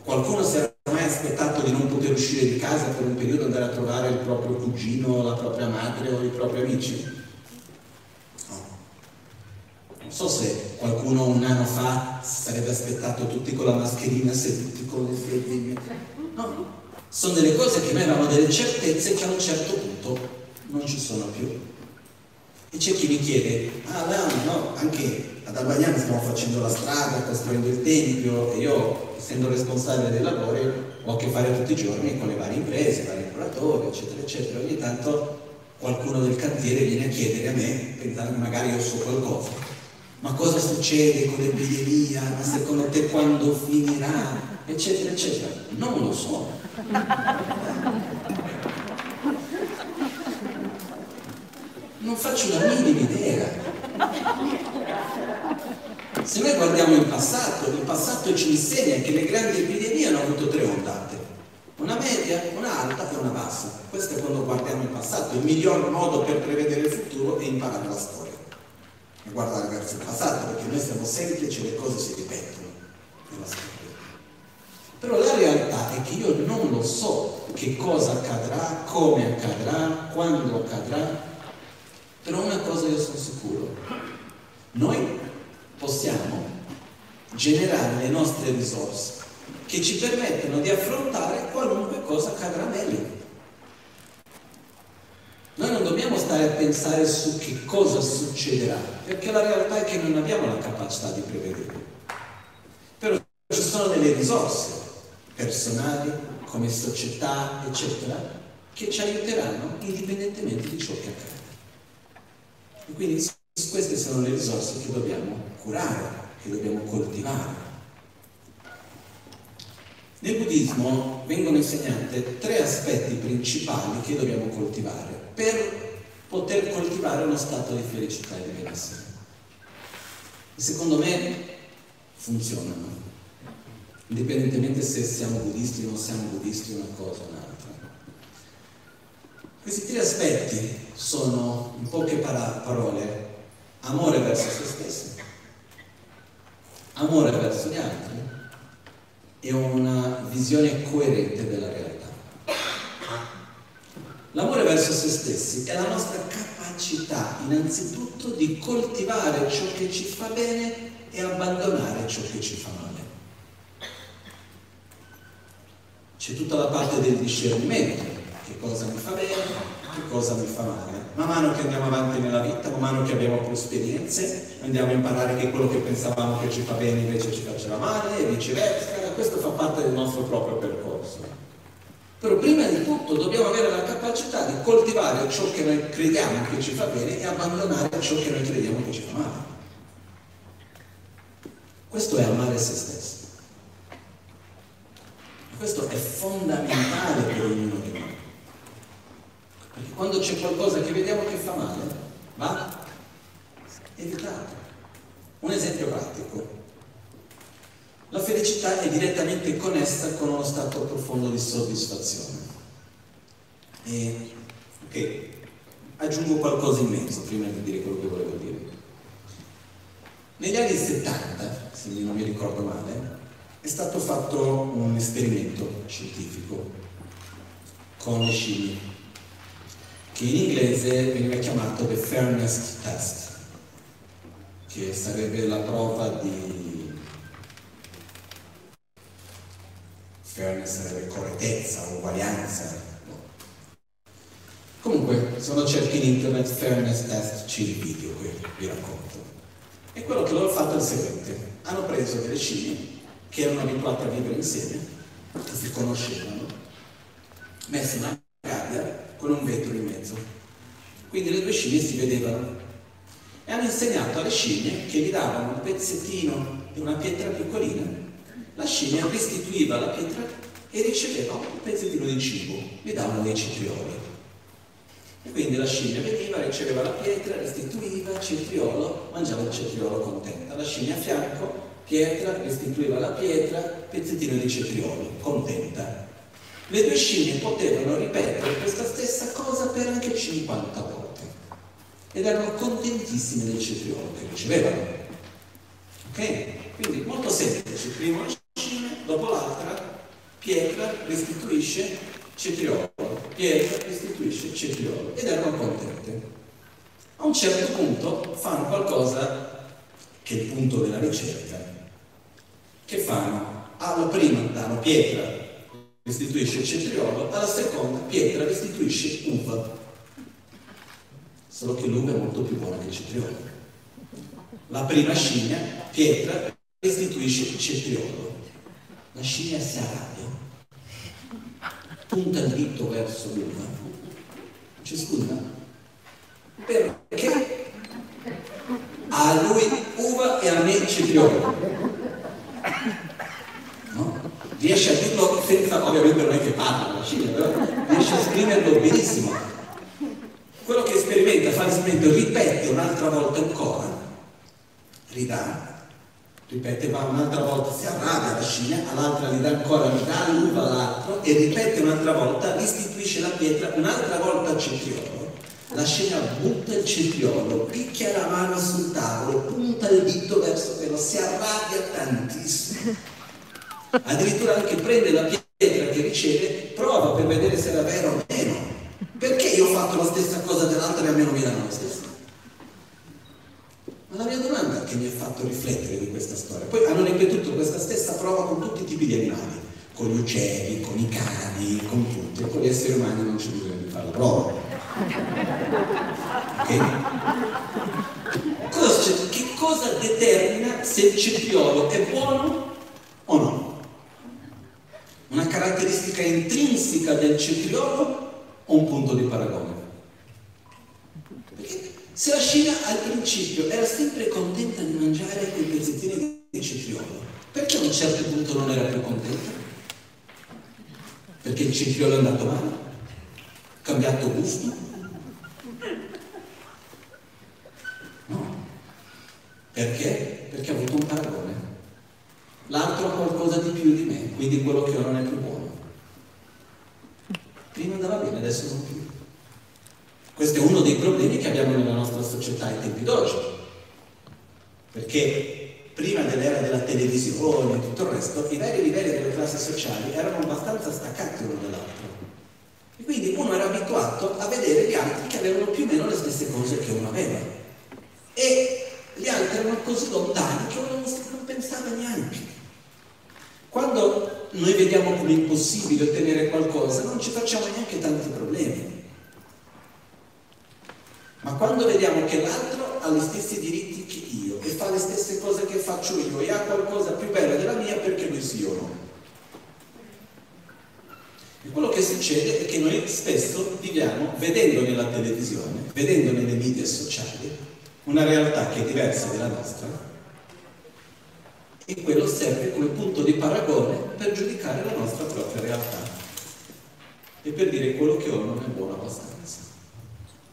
Qualcuno si era mai aspettato di non poter uscire di casa per un periodo andare a trovare il proprio cugino, la propria madre o i propri amici? No. Non so se qualcuno un anno fa sarebbe aspettato tutti con la mascherina seduti con le fedi. No, sono delle cose che avevamo delle certezze che a un certo punto non ci sono più. E c'è chi mi chiede, ah no, no, anche ad Albagnano stiamo facendo la strada, costruendo il tempio e io, essendo responsabile dei lavori, ho a che fare tutti i giorni con le varie imprese, vari lavoratori, eccetera, eccetera. Ogni tanto qualcuno del cantiere viene a chiedere a me, pensando che magari io so qualcosa, ma cosa succede con l'epidemia, ma secondo te quando finirà, eccetera, eccetera. Non lo so. Non faccio la minima idea. Se noi guardiamo il passato, il passato ci insegna che le grandi epidemie hanno avuto tre ondate, una media, una alta e una bassa. Questo è quando guardiamo il passato, il miglior modo per prevedere il futuro è imparare la storia e guardare verso il passato, perché noi siamo semplici e le cose si ripetono nella storia. Però la realtà è che io non lo so che cosa accadrà, come accadrà, quando accadrà, però una cosa io sono sicuro, noi possiamo generare le nostre risorse che ci permettono di affrontare qualunque cosa accadrà meglio. Noi non dobbiamo stare a pensare su che cosa succederà, perché la realtà è che non abbiamo la capacità di prevedere. Però ci sono delle risorse personali, come società, eccetera, che ci aiuteranno indipendentemente di ciò che accade. E quindi queste sono le risorse che dobbiamo curare, che dobbiamo coltivare. Nel buddismo vengono insegnate tre aspetti principali che dobbiamo coltivare per poter coltivare uno stato di felicità e di benessere. Secondo me funzionano, indipendentemente se siamo buddisti o non siamo buddisti, una cosa o un'altra. Questi tre aspetti sono, in poche parole, amore verso se stessi, amore verso gli altri e una visione coerente della realtà. L'amore verso se stessi è la nostra capacità innanzitutto di coltivare ciò che ci fa bene e abbandonare ciò che ci fa male. C'è tutta la parte del discernimento, che cosa mi fa bene, che cosa mi fa male. Man mano che andiamo avanti nella vita, man mano che abbiamo più esperienze, andiamo a imparare che quello che pensavamo che ci fa bene invece ci faceva male e viceversa, questo fa parte del nostro proprio percorso. Però prima di tutto dobbiamo avere la capacità di coltivare ciò che noi crediamo che ci fa bene e abbandonare ciò che noi crediamo che ci fa male. Questo è amare se stesso. Questo è fondamentale per ognuno di noi. Perché quando c'è qualcosa che vediamo che fa male, va evitato. Un esempio pratico. La felicità è direttamente connessa con uno stato profondo di soddisfazione. E, ok, aggiungo qualcosa in mezzo prima di dire quello che volevo dire. Negli anni 70, se non mi ricordo male, è stato fatto un esperimento scientifico con le scimmie che in inglese veniva chiamato the fairness test, che sarebbe la prova di fairness sarebbe correttezza, uguaglianza. Comunque, se uno cerca in internet fairness test, c'è il video qui, vi racconto. E quello che loro hanno fatto è il seguente. Hanno preso delle scimmie che erano abituate a vivere insieme, che si conoscevano, messe in una gabbia con un vetro in mezzo. Quindi le due scimmie si vedevano e hanno insegnato alle scimmie che gli davano un pezzettino di una pietra piccolina, la scimmia restituiva la pietra e riceveva un pezzettino di cibo, gli davano dei cetrioli. E quindi la scimmia veniva, riceveva la pietra, restituiva, cetriolo, mangiava il cetriolo contenta. La scimmia a fianco, pietra, restituiva la pietra, pezzettino di cetriolo, contenta. Le due scimmie potevano ripetere questa stessa cosa per anche 50 volte ed erano contentissime del cetriolo che ricevevano. Ok? Quindi molto semplice, prima una scimmia, dopo l'altra, pietra restituisce cetriolo pietra restituisce cetriolo ed erano contente. A un certo punto fanno qualcosa che è il punto della ricerca. Che fanno? Alla prima danno pietra, restituisce cetriolo, alla seconda pietra restituisce uva. Solo che l'uva è molto più buona il cetriolo. La prima scimmia, pietra, restituisce il cetriolo. La scimmia si arrabbia, punta il dito verso l'uva. Ci scusa? Perché a lui uva e a me cetriolo? No? Riesce a dirlo senza, ovviamente non è che parla la scimmia, però riesce a scriverlo benissimo. Quello che sperimenta, fa l'esperimento, ripete un'altra volta ancora, ridà ripete, va un'altra volta, si arrabbia la scimmia, all'altra gli dà ancora, gli dà l'uva all'altro e ripete un'altra volta, restituisce la pietra, un'altra volta al cetriolo. La scimmia butta il cetriolo, picchia la mano sul tavolo, punta il dito verso quello, si arrabbia tantissimo. Addirittura anche prende la pietra che riceve, prova per vedere se era vero o meno. Perché io ho fatto la stessa cosa dell'altra e almeno mi danno lo stesso? Ma la mia domanda che mi ha fatto riflettere di questa storia. Poi hanno ripetuto questa stessa prova con tutti i tipi di animali, con gli uccelli, con i cani, con tutti, con gli esseri umani non c'è bisogno di fare la prova. Cosa? Che cosa determina se il cetriolo è buono o no? Una caratteristica intrinseca del cetriolo o un punto di paragone? Se la Scina al principio era sempre contenta di mangiare quei pezzettini di cetriolo, perché a un certo punto non era più contenta? Perché il cetriolo è andato male? Cambiato gusto? No. Perché? Perché ha avuto un paragone. L'altro ha qualcosa di più di me, quindi quello che ho non è più buono. Prima andava bene, adesso non più. Questo è uno dei problemi che abbiamo nella nostra società ai tempi d'oggi, perché prima dell'era della televisione e tutto il resto, i vari livelli delle classi sociali erano abbastanza staccati l'uno dall'altro. Quindi uno era abituato a vedere gli altri che avevano più o meno le stesse cose che uno aveva. E gli altri erano così lontani che uno non pensava neanche. Quando noi vediamo come impossibile ottenere qualcosa, non ci facciamo neanche tanti problemi. Ma quando vediamo che l'altro ha gli stessi diritti che io e fa le stesse cose che faccio io e ha qualcosa più bella della mia perché lui sì o no? E quello che succede è che noi spesso viviamo vedendo nella televisione, vedendo nelle media sociali, una realtà che è diversa dalla nostra e quello serve come punto di paragone per giudicare la nostra propria realtà e per dire quello che ho non è buono abbastanza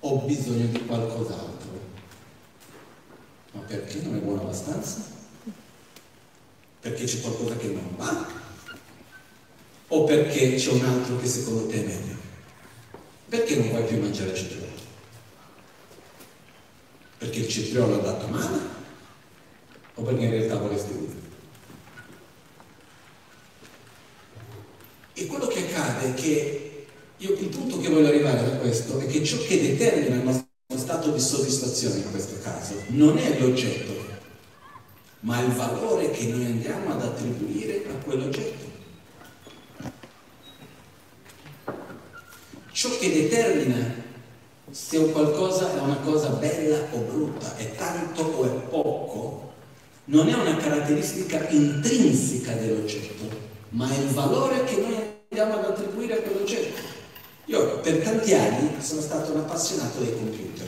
ho bisogno di qualcos'altro. Ma perché non è buono abbastanza? Perché c'è qualcosa che non va? O perché c'è un altro che secondo te è meglio? Perché non vuoi più mangiare cetriolo? Perché il cetriolo è andato male? O perché in realtà vorresti uno? E quello che accade è che io il punto che voglio arrivare da questo è che ciò che determina il nostro stato di soddisfazione in questo caso non è l'oggetto, ma il valore che noi andiamo ad attribuire a quell'oggetto. Ciò che determina se qualcosa è una cosa bella o brutta, è tanto o è poco, non è una caratteristica intrinseca dell'oggetto, ma è il valore che noi andiamo ad attribuire a quell'oggetto. Io per tanti anni sono stato un appassionato dei computer.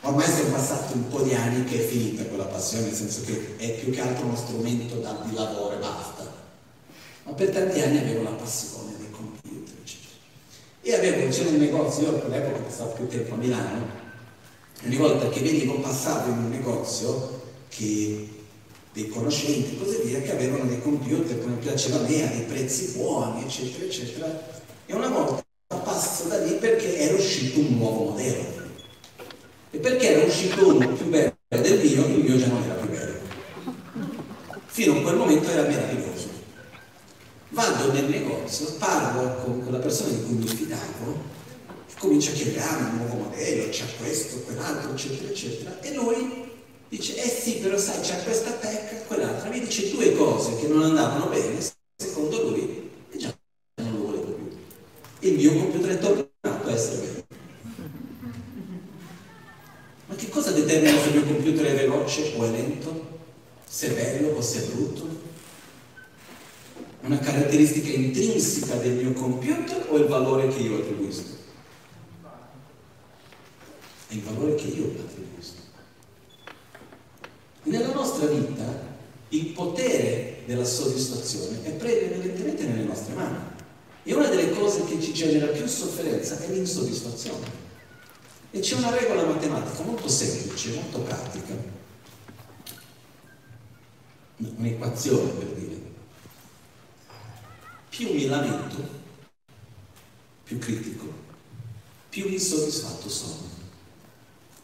Ormai sono passati un po' di anni che è finita quella passione, nel senso che è più che altro uno strumento di lavoro e basta. Ma per tanti anni avevo la passione. E avevo, c'era un negozio, io all'epoca passavo più tempo a Milano, ogni volta che venivo passavo in un negozio che dei conoscenti e così via che avevano dei computer come piaceva a me, a dei prezzi buoni, eccetera, eccetera. E una volta passo da lì perché era uscito un nuovo modello. E perché era uscito uno più bello del mio, il mio già non era più bello. Fino a quel momento era meraviglioso. Vado nel negozio, parlo con quella persona di cui mi fidavo, comincia a chiedere, ah, un nuovo modello, c'è questo, quell'altro, eccetera, eccetera, e lui dice, eh sì, però sai, c'è questa pecca, quell'altra, mi dice due cose che non andavano bene, secondo lui, e già non lo volevo più. Il mio computer è tornato a essere vero. Ma che cosa determina se il mio computer è veloce o è lento? Se è bello o se è brutto? Una caratteristica intrinseca del mio computer o il valore che io attribuisco? È il valore che io attribuisco. Nella nostra vita il potere della soddisfazione è prevalentemente nelle nostre mani. E una delle cose che ci genera più sofferenza è l'insoddisfazione. E c'è una regola matematica molto semplice, molto pratica, un'equazione per dire. Più mi lamento, più critico, più insoddisfatto sono.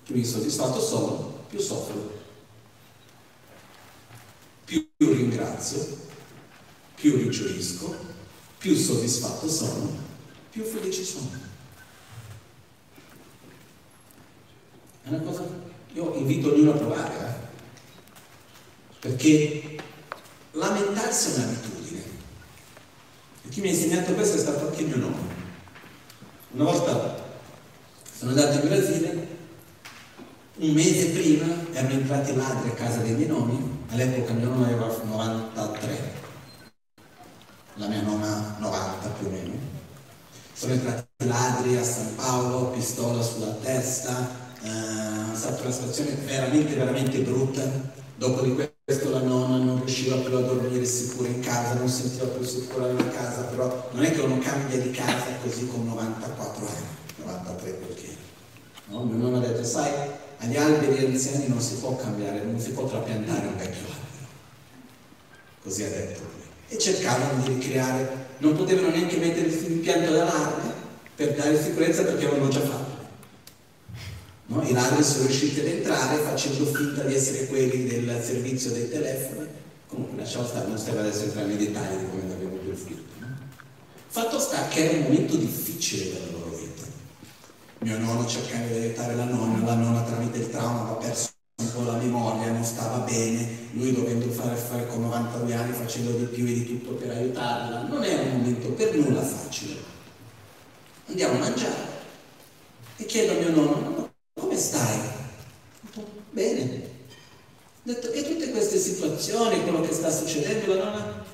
Più insoddisfatto sono, più soffro. Più ringrazio, più rigioisco, più soddisfatto sono, più felice sono. È una cosa che io invito ognuno a provare, eh? perché lamentarsi è un'abitudine. Chi mi ha insegnato questo è stato anche mio nonno. Una volta sono andato in Brasile, un mese prima erano entrati ladri a casa dei miei nonni, all'epoca mio nonno aveva 93, la mia nonna 90 più o meno. Sono entrati ladri a San Paolo, pistola sulla testa, eh, è stata una situazione veramente, veramente brutta. Dopo di questo la nonna non riusciva più a dormire sicura in casa, non sentiva più sicura nella casa, però non è che uno cambia di casa così con 94 anni, 93 perché. No? Mio nonno ha detto, sai, agli alberi anziani non si può cambiare, non si può trapiantare un vecchio albero. Così ha detto. E cercavano di ricreare, non potevano neanche mettere l'impianto d'allarme per dare sicurezza perché avevano già fatto. No? I ladri sono riusciti ad entrare facendo finta di essere quelli del servizio dei telefoni. Comunque lasciamo stare, non serve adesso entrare nei dettagli di come abbiamo più furto. No? Fatto sta che era un momento difficile per la loro vita. Mio nonno cercava di aiutare la nonna, la nonna tramite il trauma aveva perso un po' la memoria, non stava bene, lui dovendo fare affari con 92 anni facendo di più e di tutto per aiutarla. Non era un momento per nulla facile. Andiamo a mangiare e chiedo a mio nonno, come stai? Bene. Ho detto, e tutte queste situazioni, quello che sta succedendo, la nonna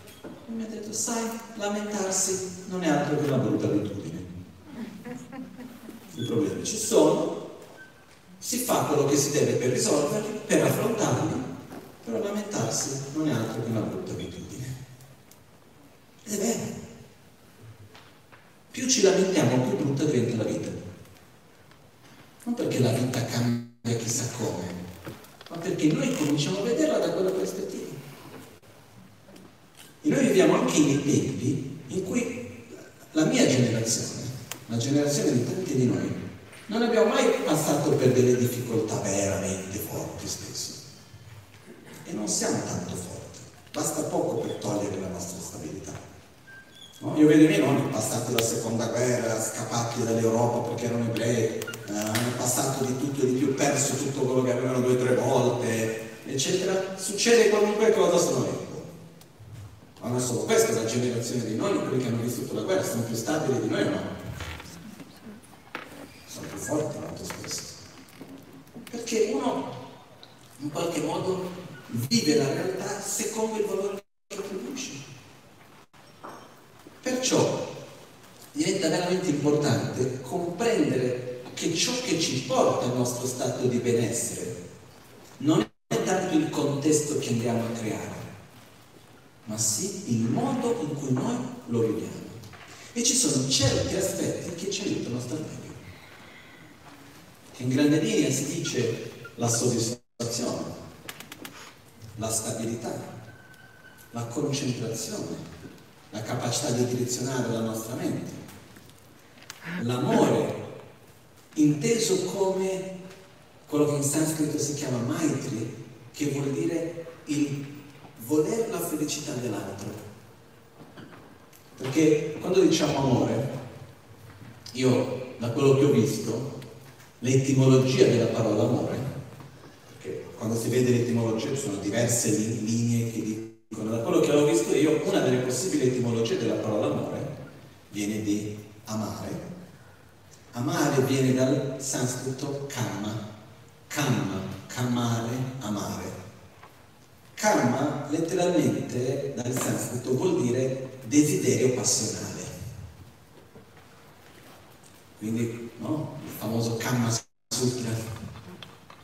mi ha detto, sai, lamentarsi non è altro che una brutta abitudine. I problemi ci sono, si fa quello che si deve per risolverli, per affrontarli, però lamentarsi non è altro che una brutta abitudine. Ed è vero. Più ci lamentiamo, più brutta diventa la vita non perché la vita cambia chissà come, ma perché noi cominciamo a vederla da quella prospettiva. E noi viviamo anche in tempi in cui la mia generazione, la generazione di tanti di noi, non abbiamo mai passato per delle difficoltà veramente forti spesso. E non siamo tanto forti, basta poco per togliere la nostra stabilità. No? Io vedo i miei nonni passati la seconda guerra, scappati dall'Europa perché erano ebrei, eh, hanno passato di tutto e di più, perso tutto quello che avevano due o tre volte, eccetera, succede qualunque cosa sono ecco. Ma non solo questa, la generazione di noi, quelli che hanno vissuto la guerra, sono più stabili di noi o no? Sono più forti molto spesso. Perché uno in qualche modo vive la realtà secondo il valore che attribuisce. Perciò diventa veramente importante comprendere che ciò che ci porta al nostro stato di benessere non è tanto il contesto che andiamo a creare, ma sì il modo in cui noi lo viviamo. E ci sono certi aspetti che ci aiutano a stare meglio. In grande linea si dice la soddisfazione, la stabilità, la concentrazione, la capacità di direzionare la nostra mente, l'amore inteso come quello che in sanscrito si chiama maitri, che vuol dire il voler la felicità dell'altro. Perché quando diciamo amore, io da quello che ho visto, l'etimologia della parola amore, perché quando si vede l'etimologia ci sono diverse linee che dicono, da quello che ho visto io, una delle possibili etimologie della parola amore viene di amare. Amare viene dal sanscrito kama, kamma, kamare, amare. Karma letteralmente dal sanscrito vuol dire desiderio passionale. Quindi no? il famoso Kama Sutra,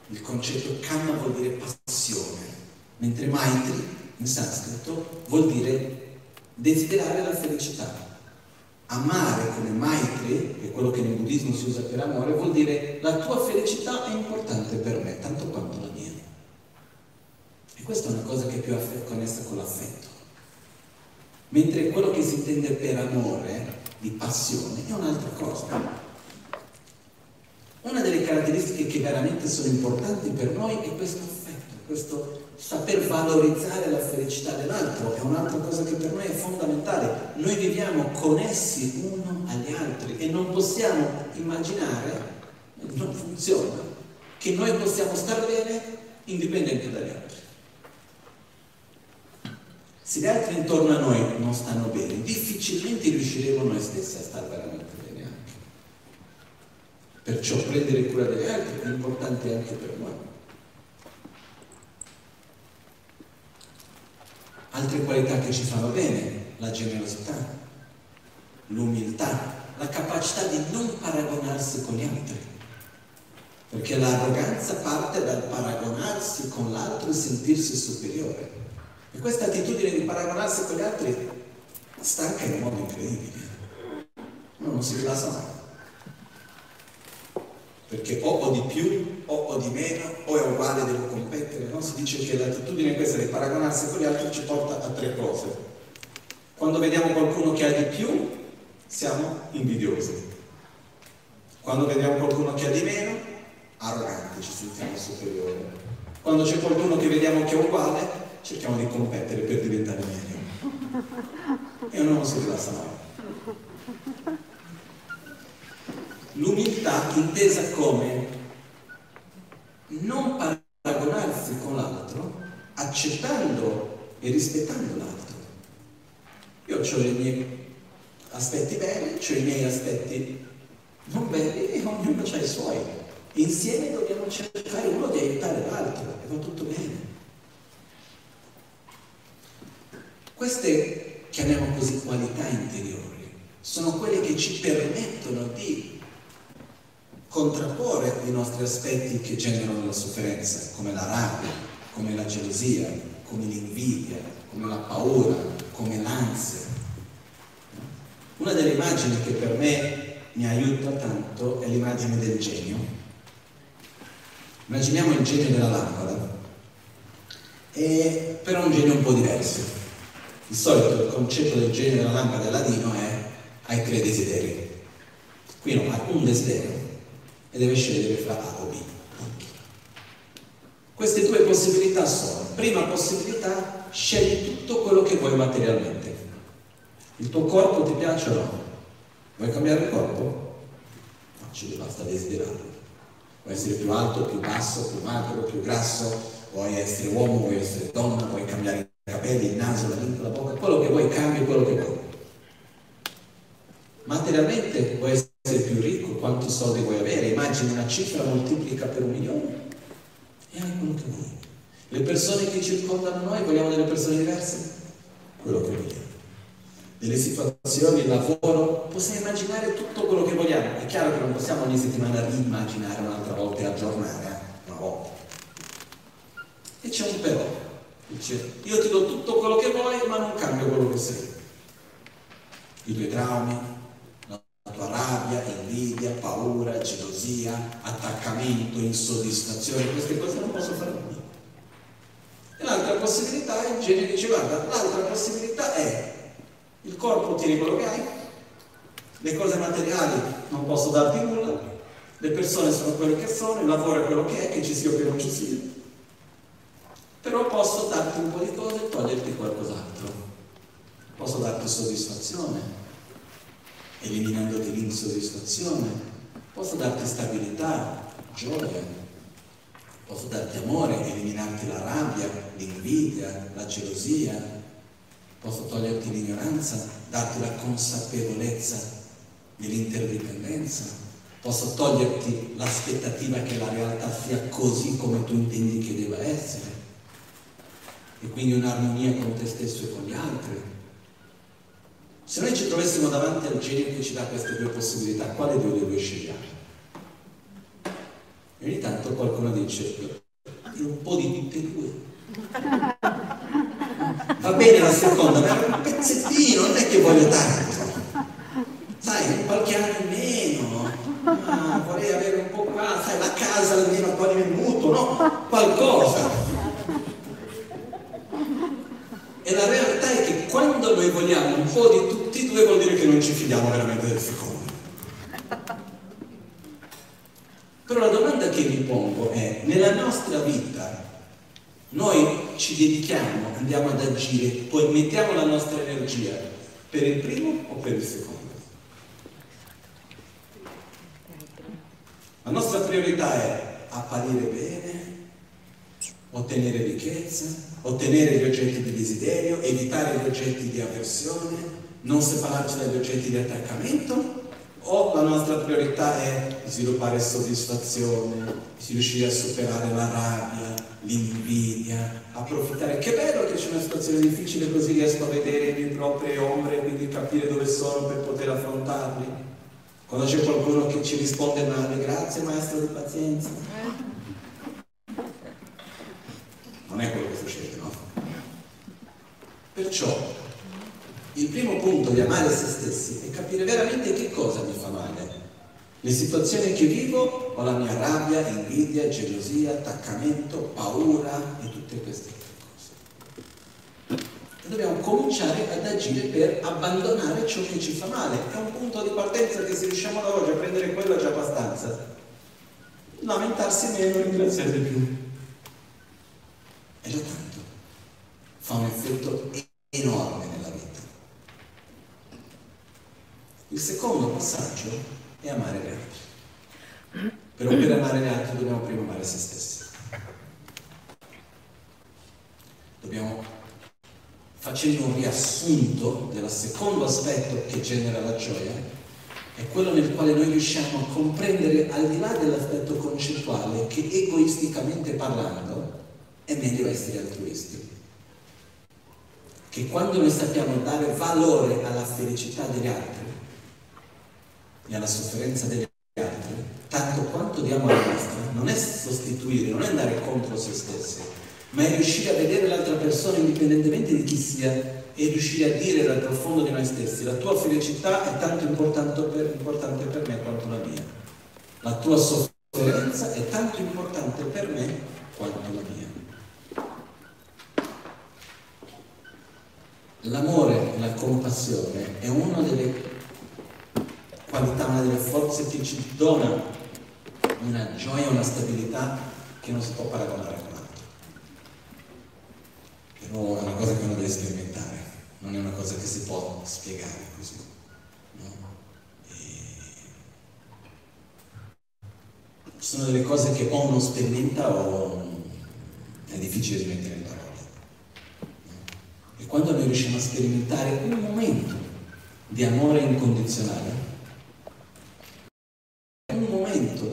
il concetto Kama vuol dire passione, mentre Maitri in sanscrito vuol dire desiderare la felicità. Amare come Maitri, che è quello che nel buddismo si usa per amore, vuol dire la tua felicità è importante per me, tanto quanto la mia. E questa è una cosa che è più connessa con l'affetto. Mentre quello che si intende per amore, di passione, è un'altra cosa. Una delle caratteristiche che veramente sono importanti per noi è questo affetto, questo saper valorizzare la felicità dell'altro, è un'altra cosa che per noi è fondamentale. Noi viviamo connessi uno agli altri e non possiamo immaginare, non funziona, che noi possiamo star bene indipendenti dagli altri. Se gli altri intorno a noi non stanno bene, difficilmente riusciremo noi stessi a stare veramente bene anche. Perciò prendere cura degli altri è importante anche per noi. Altre qualità che ci fanno bene, la generosità, l'umiltà, la capacità di non paragonarsi con gli altri. Perché l'arroganza parte dal paragonarsi con l'altro e sentirsi superiore. E questa attitudine di paragonarsi con gli altri stanca in modo incredibile. Non si rilassa mai. Perché o ho di più, o ho di meno, o è uguale, devo competere. No? Si dice che l'attitudine questa di paragonarsi con gli altri ci porta a tre cose. Quando vediamo qualcuno che ha di più, siamo invidiosi. Quando vediamo qualcuno che ha di meno, arroganti, ci sentiamo superiori. Quando c'è qualcuno che vediamo che è uguale, cerchiamo di competere per diventare meglio. E uno non si rilassa mai. L'umiltà intesa come non paragonarsi con l'altro, accettando e rispettando l'altro. Io ho i miei aspetti belli, ho i miei aspetti non belli e ognuno ha i suoi. Insieme dobbiamo cercare uno di aiutare l'altro e va tutto bene. Queste, chiamiamo così, qualità interiori, sono quelle che ci permettono di contrapporre i nostri aspetti che generano la sofferenza, come la rabbia, come la gelosia, come l'invidia, come la paura, come l'ansia. Una delle immagini che per me mi aiuta tanto è l'immagine del genio. Immaginiamo il genio della lampada, e però un genio un po' diverso. Di solito il concetto del genio della lampada del ladino è hai tre desideri. Qui non ha un desiderio e deve scegliere fra A o B. Queste due possibilità sono, prima possibilità, scegli tutto quello che vuoi materialmente. Il tuo corpo ti piace o no? Vuoi cambiare il corpo? No, ci basta desiderarlo. Vuoi essere più alto, più basso, più magro, più grasso, vuoi essere uomo, vuoi essere donna, vuoi cambiare i capelli, il naso, la lingua, la bocca, quello che vuoi, cambi quello che vuoi. Materialmente vuoi essere più ricco, quanti soldi vuoi avere, immagini una cifra, moltiplica per un milione e hai quello che vuoi. Le persone che circondano noi, vogliamo delle persone diverse? Quello che vogliamo. Delle situazioni, il lavoro, possiamo immaginare tutto quello che vogliamo. È chiaro che non possiamo ogni settimana rimmaginare un'altra volta e aggiornare, eh? una volta. E c'è un però. Dice, io ti do tutto quello che vuoi, ma non cambio quello che sei. I tuoi traumi, rabbia, invidia, paura, gelosia, attaccamento, insoddisfazione, queste cose non posso fare nulla. E l'altra possibilità, il genere dice, guarda, l'altra possibilità è il corpo tieni quello che hai, le cose materiali non posso darti nulla, le persone sono quelle che sono, il lavoro è quello che è, che ci sia o che non ci sia però posso darti un po' di cose e toglierti qualcos'altro. posso darti soddisfazione, eliminandoti l'insoddisfazione, posso darti stabilità, gioia, posso darti amore, eliminarti la rabbia, l'invidia, la gelosia, posso toglierti l'ignoranza, darti la consapevolezza dell'interdipendenza, posso toglierti l'aspettativa che la realtà sia così come tu intendi che debba essere e quindi un'armonia con te stesso e con gli altri. Se noi ci trovessimo davanti al genio che ci dà queste due possibilità, quale delle due scegliamo? E ogni tanto qualcuno dice, un po' di tutte e due. Va bene la seconda, ma un pezzettino, non è che voglio tanto. Sai, qualche anno in meno, ah, vorrei avere un po' qua, sai, la casa almeno togliere il mutuo, no? Qualcosa. E la realtà è che quando noi vogliamo un po' di tutti e due vuol dire che non ci fidiamo veramente del secondo. Però la domanda che mi pongo è, nella nostra vita noi ci dedichiamo, andiamo ad agire, poi mettiamo la nostra energia per il primo o per il secondo? La nostra priorità è apparire bene, ottenere ricchezza, ottenere gli oggetti di desiderio, evitare gli oggetti di avversione, non separarci dagli oggetti di attaccamento? O la nostra priorità è sviluppare soddisfazione, riuscire a superare la rabbia, l'invidia, approfittare. Che bello che c'è una situazione difficile così riesco a vedere le proprie ombre e quindi capire dove sono per poter affrontarli. Quando c'è qualcuno che ci risponde male, grazie maestro di pazienza. Non è quello che succede, no? Perciò il primo punto di amare se stessi è capire veramente che cosa mi fa male. Le situazioni che vivo o la mia rabbia, invidia, gelosia, attaccamento, paura e tutte queste cose. E dobbiamo cominciare ad agire per abbandonare ciò che ci fa male. È un punto di partenza che se riusciamo da oggi a prendere quello è già abbastanza. Lamentarsi meno, ringraziare di più. Già tanto. Fa un effetto enorme nella vita. Il secondo passaggio è amare gli altri. Però per amare gli altri dobbiamo prima amare se stessi. Dobbiamo, facendo un riassunto del secondo aspetto che genera la gioia, è quello nel quale noi riusciamo a comprendere al di là dell'aspetto concettuale che egoisticamente parlando è meglio essere altruisti. Che quando noi sappiamo dare valore alla felicità degli altri, e alla sofferenza degli altri, tanto quanto diamo alla nostra, non è sostituire, non è andare contro se stessi, ma è riuscire a vedere l'altra persona indipendentemente di chi sia e riuscire a dire dal profondo di noi stessi, la tua felicità è tanto importante per, importante per me quanto la mia. La tua sofferenza è tanto importante per me quanto la mia. L'amore la compassione è una delle qualità, una delle forze che ci dona una gioia, una stabilità che non si può paragonare con altro. Però è una cosa che uno deve sperimentare, non è una cosa che si può spiegare così. No? Ci sono delle cose che o uno sperimenta o è difficile di mettere in quando noi riusciamo a sperimentare un momento di amore incondizionale,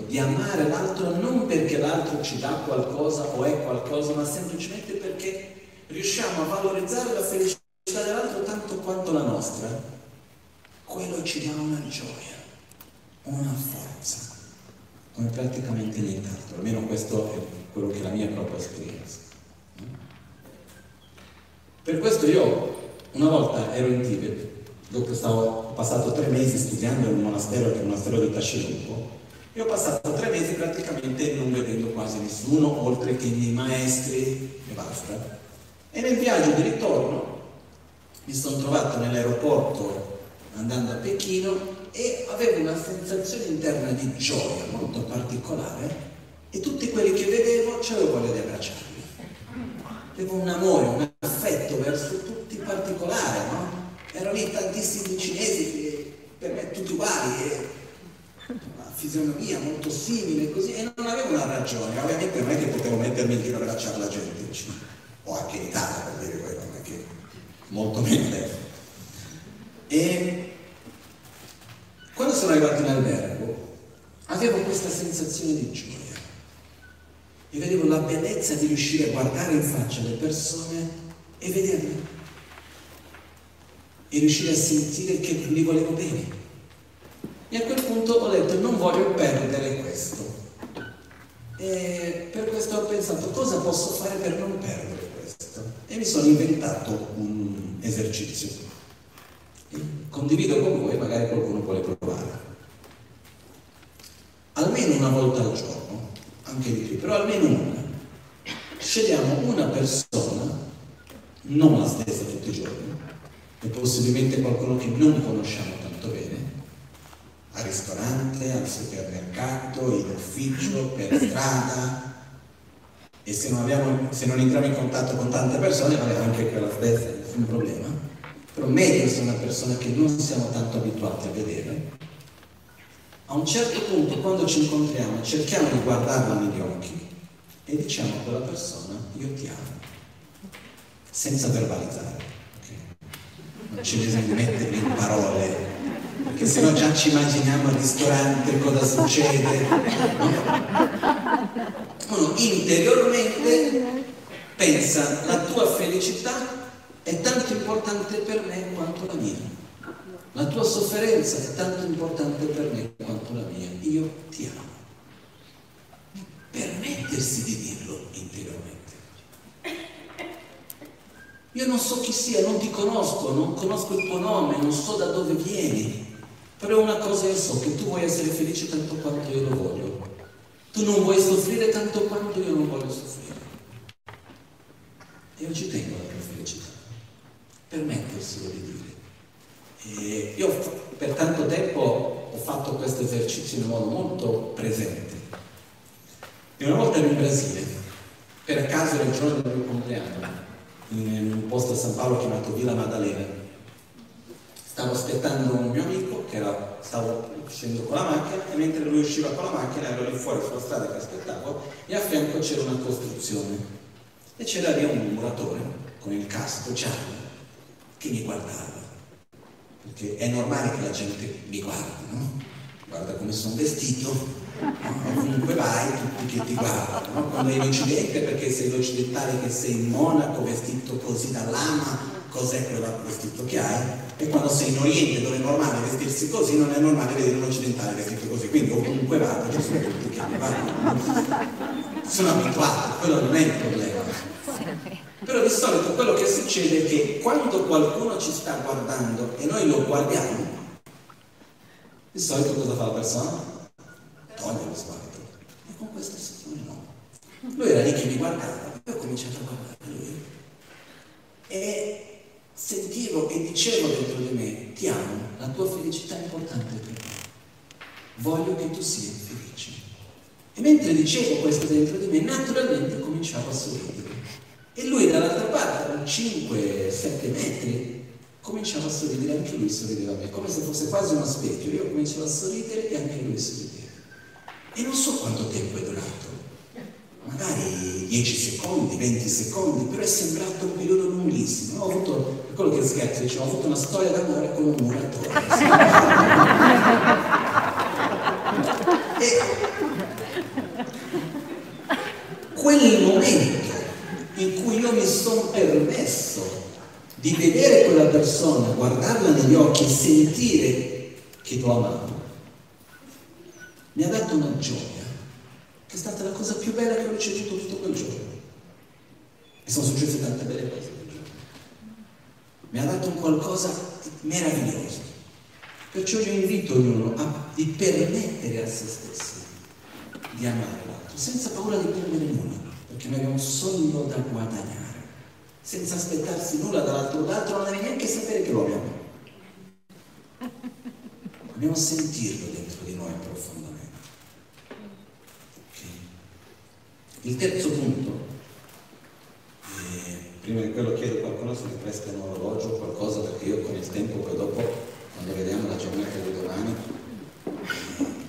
di amare l'altro non perché l'altro ci dà qualcosa o è qualcosa, ma semplicemente perché riusciamo a valorizzare la felicità dell'altro tanto quanto la nostra, quello ci dà una gioia, una forza, come praticamente nient'altro, almeno questo è quello che è la mia propria esperienza. Per questo io una volta ero in Tibet, dopo stavo, ho passato tre mesi studiando in un monastero che è il monastero di Tascelumpo, e ho passato tre mesi praticamente non vedendo quasi nessuno, oltre che i miei maestri e basta. E nel viaggio di ritorno mi sono trovato nell'aeroporto andando a Pechino e avevo una sensazione interna di gioia molto particolare e tutti quelli che vedevo avevo voglia di abbracciarli. Avevo un amore, un affetto verso tutti particolare, no? e così, e non avevo una ragione, ovviamente non è mettermi in giro la gente o anche in Italia per dire quello, che molto meno. E quando sono arrivato in albergo avevo questa sensazione di gioia e vedevo la bellezza di riuscire a guardare in faccia le persone e vederle e riuscire a sentire che li volevo bene. E a quel punto ho detto non voglio perdere questo. E per questo ho pensato cosa posso fare per non perdere questo. E mi sono inventato un esercizio. E condivido con voi, magari qualcuno vuole provare. Almeno una volta al giorno, anche di più, però almeno una. Scegliamo una persona, non la stessa tutti i giorni, e possibilmente qualcuno che non conosciamo tanto bene, al ristorante, al supermercato, in ufficio, per strada, e se non, abbiamo, se non entriamo in contatto con tante persone, magari anche quella stessa, nessun problema, però meglio se una persona che non siamo tanto abituati a vedere. A un certo punto, quando ci incontriamo, cerchiamo di guardarla negli occhi e diciamo a quella persona, io ti amo, senza verbalizzare non ci bisogna metterli in parole, perché se no già ci immaginiamo al ristorante cosa succede. Uno interiormente pensa la tua felicità è tanto importante per me quanto la mia. La tua sofferenza è tanto importante per me quanto la mia. Io ti amo. Permettersi di dirlo interiormente. Io non so chi sia, non ti conosco, non conosco il tuo nome, non so da dove vieni, però una cosa io so, che tu vuoi essere felice tanto quanto io lo voglio. Tu non vuoi soffrire tanto quanto io non voglio soffrire. Io ci tengo alla tua felicità. Permetterselo di dire. E io per tanto tempo ho fatto questo esercizio in modo molto presente. E una volta ero in Brasile, per caso era il giorno del mio compleanno, in un posto a San Paolo chiamato Villa Maddalena. Stavo aspettando un mio amico che era, stavo uscendo con la macchina e mentre lui usciva con la macchina ero lì fuori sulla strada che aspettavo e a fianco c'era una costruzione e c'era lì un muratore con il casco giallo che mi guardava perché è normale che la gente mi guardi, no? Guarda come sono vestito, Ovunque vai, tutti che ti guardano, no? quando hai l'Occidente perché sei l'occidentale che sei in monaco, vestito così da lama, cos'è quel vestito che hai? E quando sei in Oriente dove è normale vestirsi così, non è normale vedere un occidentale vestito così, quindi ovunque vado ci sono tutti che guardano. Sono abituato, quello non è il problema. Però di solito quello che succede è che quando qualcuno ci sta guardando e noi lo guardiamo, di solito cosa fa la persona? toglie lo sguardo. E con questa situazione no. Lui era lì che mi guardava, e ho cominciato a guardare lui. E sentivo e dicevo dentro di me, ti amo, la tua felicità è importante per me. Voglio che tu sia felice. E mentre dicevo questo dentro di me, naturalmente cominciavo a sorridere. E lui dall'altra parte, a 5-7 metri, cominciava a sorridere, anche lui sorrideva a me, come se fosse quasi uno specchio. Io cominciavo a sorridere e anche lui sorrideva. E non so quanto tempo è durato, magari 10 secondi, 20 secondi, però è sembrato un periodo lunghissimo. Ho avuto, è quello che scherzo, dicevo, ho avuto una storia d'amore con un muratore. e quel momento in cui io mi sono permesso di vedere quella persona, guardarla negli occhi e sentire che l'ho amato, mi ha dato una gioia, che è stata la cosa più bella che ho ricevuto tutto quel giorno. E sono successe tante belle cose quel giorno. Mi ha dato un qualcosa di meraviglioso. Perciò io invito ognuno a, di permettere a se stessi di amare l'altro, senza paura di perdere nulla, perché noi abbiamo solo da guadagnare, senza aspettarsi nulla dall'altro, l'altro non deve neanche sapere che lo abbiamo. Dobbiamo sentirlo dentro di noi profondamente. Il terzo punto, eh, prima di quello chiedo a qualcuno se mi presta un orologio o qualcosa perché io con il tempo poi dopo, quando vediamo la giornata di domani,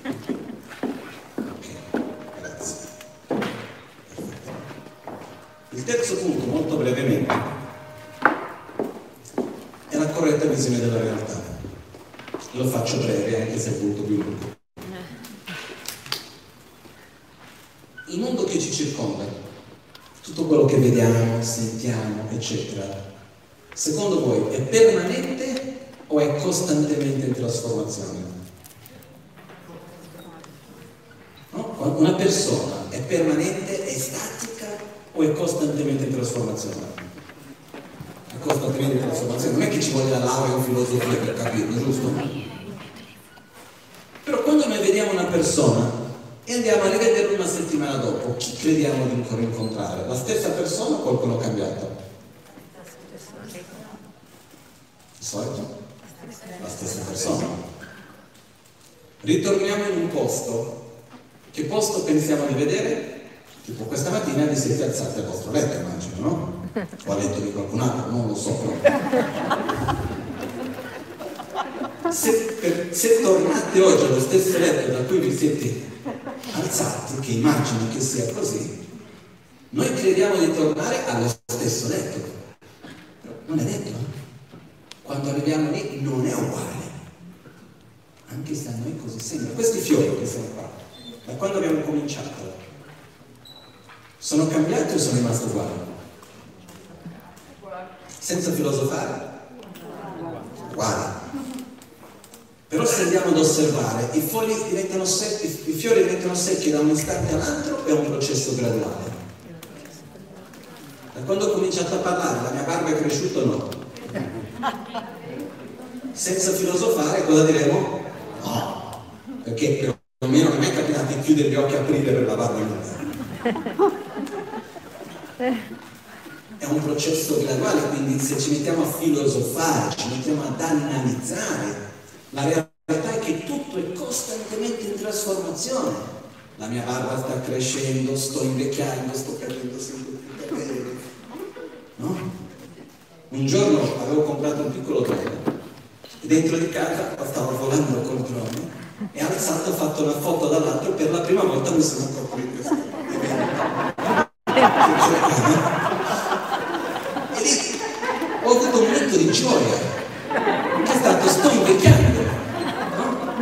eh, Ok, grazie. Il terzo punto, molto brevemente, è la corretta visione della realtà. Lo faccio breve anche se è il punto più lungo. Circonda, tutto quello che vediamo, sentiamo, eccetera, secondo voi è permanente o è costantemente in trasformazione? No? Una persona è permanente, è statica o è costantemente in trasformazione? È costantemente in trasformazione, non è che ci voglia la laurea in filosofia per capirlo, giusto? Però quando noi vediamo una persona e andiamo a rivederlo una settimana dopo, chi crediamo di ancora incontrare? La stessa persona o qualcuno cambiato? Di solito? La stessa persona. Ritorniamo in un posto. Che posto pensiamo di vedere? Tipo questa mattina vi siete alzati al vostro letto, immagino, no? O a letto di qualcun altro, non lo so. Se, per, se tornate oggi allo stesso letto da cui vi siete alzati, che immagino che sia così, noi crediamo di tornare allo stesso letto. Però non è detto. Quando arriviamo lì non è uguale. Anche se a noi così sembra. Questi fiori che sono qua, da quando abbiamo cominciato, sono cambiati o sono rimasti uguali? Senza filosofare? Uguali. Però se andiamo ad osservare, i, secchi, i fiori diventano secchi da un istante all'altro è un processo graduale. Da quando ho cominciato a parlare, la mia barba è cresciuta o no? Senza filosofare cosa diremo? No, perché perlomeno non è capitato di chiudere gli occhi e aprire per la barba lunga. È un processo graduale, quindi se ci mettiamo a filosofare, ci mettiamo ad analizzare, la realtà è che tutto è costantemente in trasformazione. La mia barba sta crescendo, sto invecchiando, sto perdendo sempre più capelli. No? Un giorno avevo comprato un piccolo drone e dentro di casa stavo volando col drone e alzato ho fatto una foto dall'altro per la prima volta mi sono accorto di questo. E lì ho avuto un momento di gioia, che è stato sto invecchiando.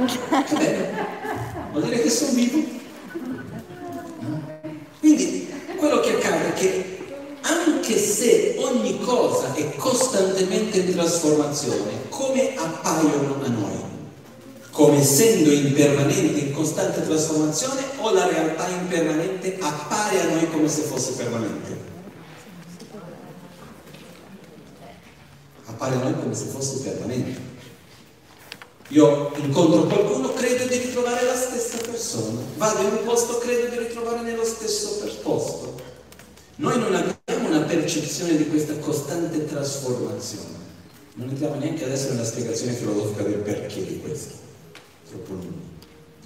Che bello, vuol dire che sono vivo. Quindi quello che accade è che anche se ogni cosa è costantemente in trasformazione, come appaiono a noi? come essendo impermanente, in costante trasformazione, o la realtà impermanente appare a noi come se fosse permanente? Appare a noi come se fosse permanente. Io incontro qualcuno, credo di ritrovare la stessa persona. Vado in un posto, credo di ritrovare nello stesso posto. Noi non abbiamo una percezione di questa costante trasformazione. Non entriamo neanche adesso nella spiegazione filosofica del perché di questo troppo lungo.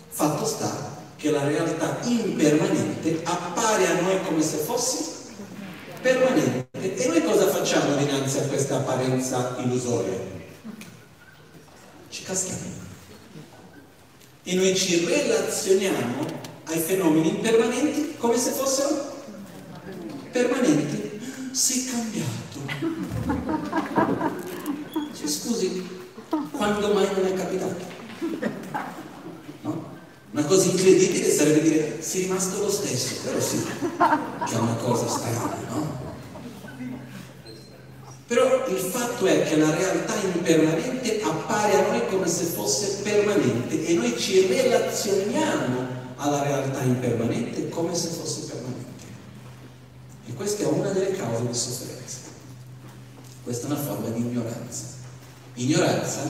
Fatto sta che la realtà impermanente appare a noi come se fosse permanente. E noi cosa facciamo dinanzi a questa apparenza illusoria? Ci caschiamo. E noi ci relazioniamo ai fenomeni impermanenti come se fossero permanenti. Sei cambiato. Cioè, scusi, quando mai non è capitato? No? Una cosa incredibile sarebbe dire sei rimasto lo stesso, però sì, che è una cosa strana, no? Però il fatto è che la realtà impermanente appare a noi come se fosse permanente e noi ci relazioniamo alla realtà impermanente come se fosse permanente. E questa è una delle cause di sofferenza. Questa è una forma di ignoranza. Ignoranza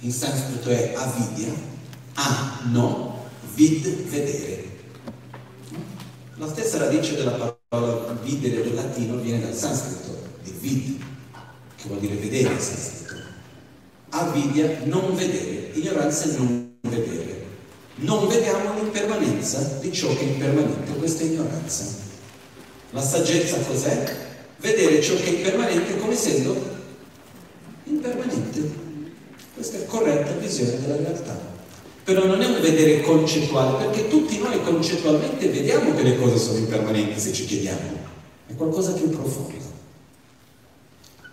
in sanscrito è avidya, a, no, vid, vedere. La stessa radice della parola videre del latino viene dal sanscrito, di vid, che vuol dire vedere in sanscrito. Avidya, non vedere, ignoranza è non vedere. Non vediamo l'impermanenza di ciò che è impermanente, questa è ignoranza. La saggezza cos'è? Vedere ciò che è impermanente come essendo impermanente. Questa è corretta visione della realtà. Però non è un vedere concettuale, perché tutti noi concettualmente vediamo che le cose sono impermanenti se ci chiediamo. è qualcosa più profondo.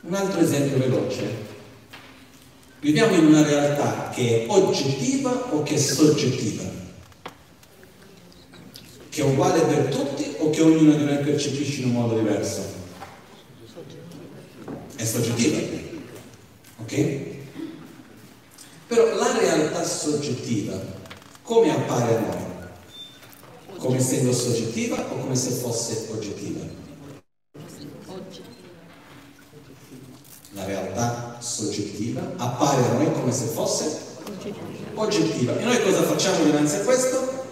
Un altro esempio veloce. Viviamo in una realtà che è oggettiva o che è soggettiva? Che è uguale per tutti o che ognuno di noi percepisce in un modo diverso? È soggettiva. Ok? Però la realtà soggettiva, come appare a noi? Come essendo soggettiva o come se fosse oggettiva? La realtà soggettiva appare a noi come se fosse oggettiva. E noi cosa facciamo dinanzi a questo?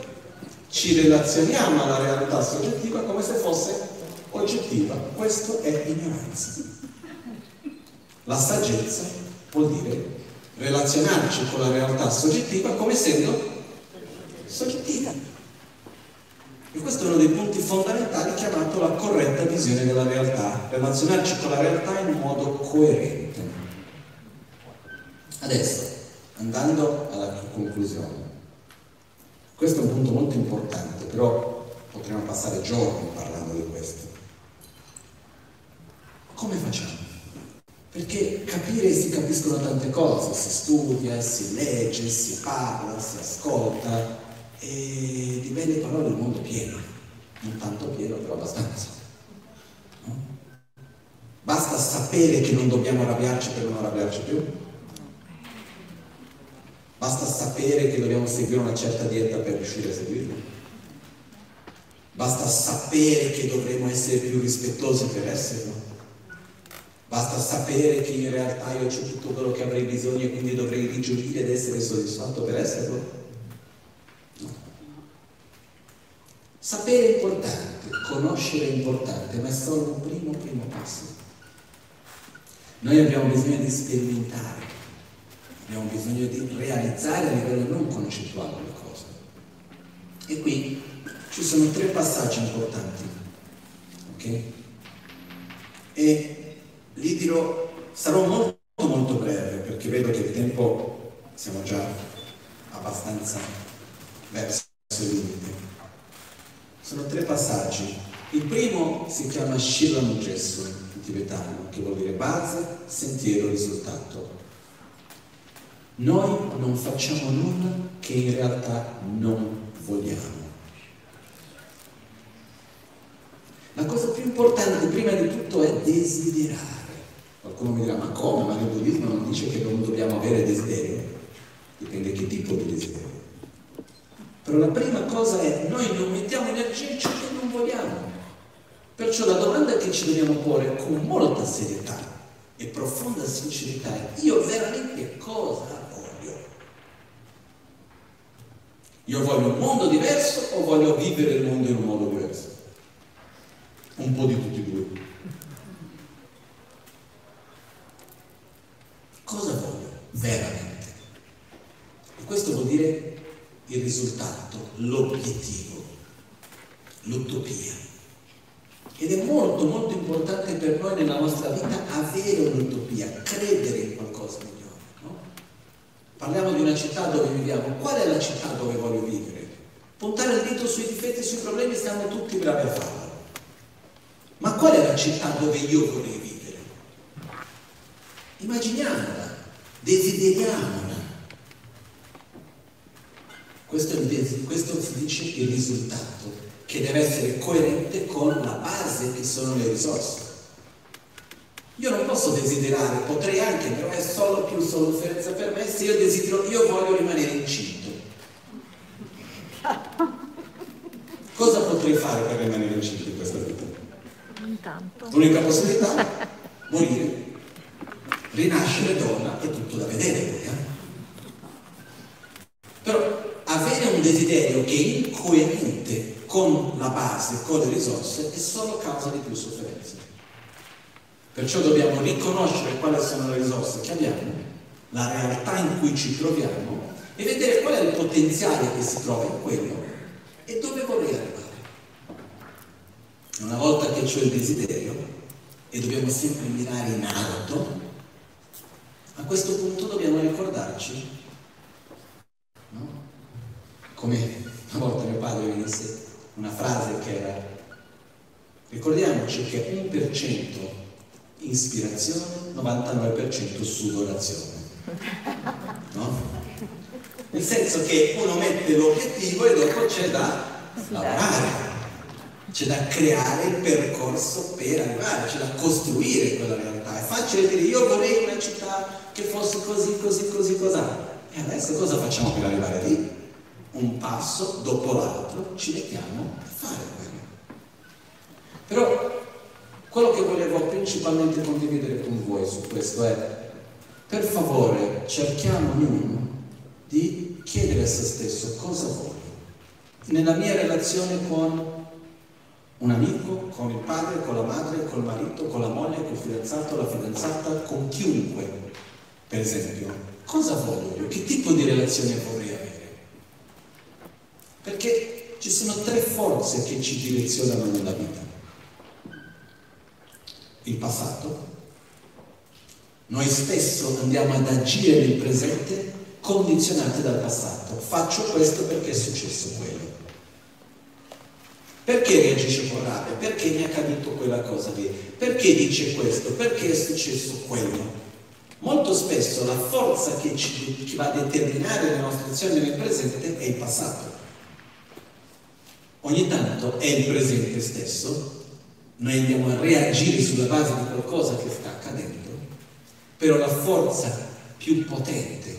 Ci relazioniamo alla realtà soggettiva come se fosse oggettiva. Questo è ignoranza. La saggezza vuol dire relazionarci con la realtà soggettiva come essendo soggettiva. E questo è uno dei punti fondamentali chiamato la corretta visione della realtà, relazionarci con la realtà in modo coerente. Adesso, andando alla conclusione, questo è un punto molto importante, però potremmo passare giorni parlando di questo. Come facciamo? Perché capire si capiscono tante cose, si studia, si legge, si parla, si ascolta, e di belle parole il mondo pieno, non tanto pieno, però abbastanza. No? Basta sapere che non dobbiamo arrabbiarci per non arrabbiarci più. Basta sapere che dobbiamo seguire una certa dieta per riuscire a seguirla. Basta sapere che dovremo essere più rispettosi per esserlo. Basta sapere che in realtà io ho tutto quello che avrei bisogno e quindi dovrei rigioire ed essere soddisfatto per esserlo. Sapere è importante, conoscere è importante, ma è solo un primo, primo passo. Noi abbiamo bisogno di sperimentare, abbiamo bisogno di realizzare a livello non concettuale le cose. E qui ci sono tre passaggi importanti, ok? E li dirò, sarò molto molto breve perché vedo che il tempo siamo già abbastanza verso il limite. Sono tre passaggi. Il primo si chiama Shilam Gesso in tibetano, che vuol dire base, sentiero, risultato. Noi non facciamo nulla che in realtà non vogliamo. La cosa più importante prima di tutto è desiderare. Qualcuno mi dirà, ma come? Ma nel buddismo non dice che non dobbiamo avere desiderio? Dipende che tipo di desiderio. Però la prima cosa è noi non mettiamo energia in ciò che non vogliamo. Perciò la domanda che ci dobbiamo porre con molta serietà e profonda sincerità è io veramente cosa voglio? Io voglio un mondo diverso o voglio vivere il mondo in un modo diverso? Un po' di tutti e due. Cosa voglio veramente? E questo vuol dire il risultato, l'obiettivo, l'utopia. Ed è molto molto importante per noi nella nostra vita avere un'utopia, credere in qualcosa migliore. No? Parliamo di una città dove viviamo. Qual è la città dove voglio vivere? Puntare il dito sui difetti e sui problemi siamo tutti bravi a farlo. Ma qual è la città dove io vorrei vivere? Immaginiamola, desideriamola questo, questo dice il risultato, che deve essere coerente con la base che sono le risorse. Io non posso desiderare, potrei anche, però è solo più sofferenza per me se io desidero, io voglio rimanere incinto. Cosa potrei fare per rimanere incinto in questa vita? L'unica possibilità? Morire, rinascere donna è tutto da vedere Eh? Però avere un desiderio che è incoerente con la base, con le risorse, è solo causa di più sofferenza. Perciò dobbiamo riconoscere quali sono le risorse che abbiamo, la realtà in cui ci troviamo e vedere qual è il potenziale che si trova in quello e dove vorrei arrivare. Una volta che ho il desiderio, e dobbiamo sempre mirare in alto, a questo punto dobbiamo ricordarci no? come una volta mio padre mi disse una frase che era Ricordiamoci che 1% ispirazione, 99% sudorazione. No? Nel senso che uno mette l'obiettivo e dopo c'è da lavorare c'è da creare il percorso per arrivare, c'è da costruire quella realtà. È facile dire io vorrei una città che fosse così, così, così, così. E adesso cosa facciamo per arrivare lì? Un passo dopo l'altro ci mettiamo a fare quello. Però quello che volevo principalmente condividere con voi su questo è, per favore, cerchiamo ognuno di chiedere a se stesso cosa voglio. Nella mia relazione con un amico, con il padre, con la madre, col marito, con la moglie, col fidanzato, la fidanzata, con chiunque, per esempio. Cosa voglio io? Che tipo di relazione vorrei avere? Perché ci sono tre forze che ci direzionano nella vita. Il passato. Noi spesso andiamo ad agire nel presente condizionati dal passato. Faccio questo perché è successo quello. Perché reagisce con rabbia? Perché mi è accaduto quella cosa lì? Perché dice questo? Perché è successo quello? Molto spesso la forza che ci, ci va a determinare le nostre azioni nel presente è il passato. Ogni tanto è il presente stesso, noi andiamo a reagire sulla base di qualcosa che sta accadendo, però la forza più potente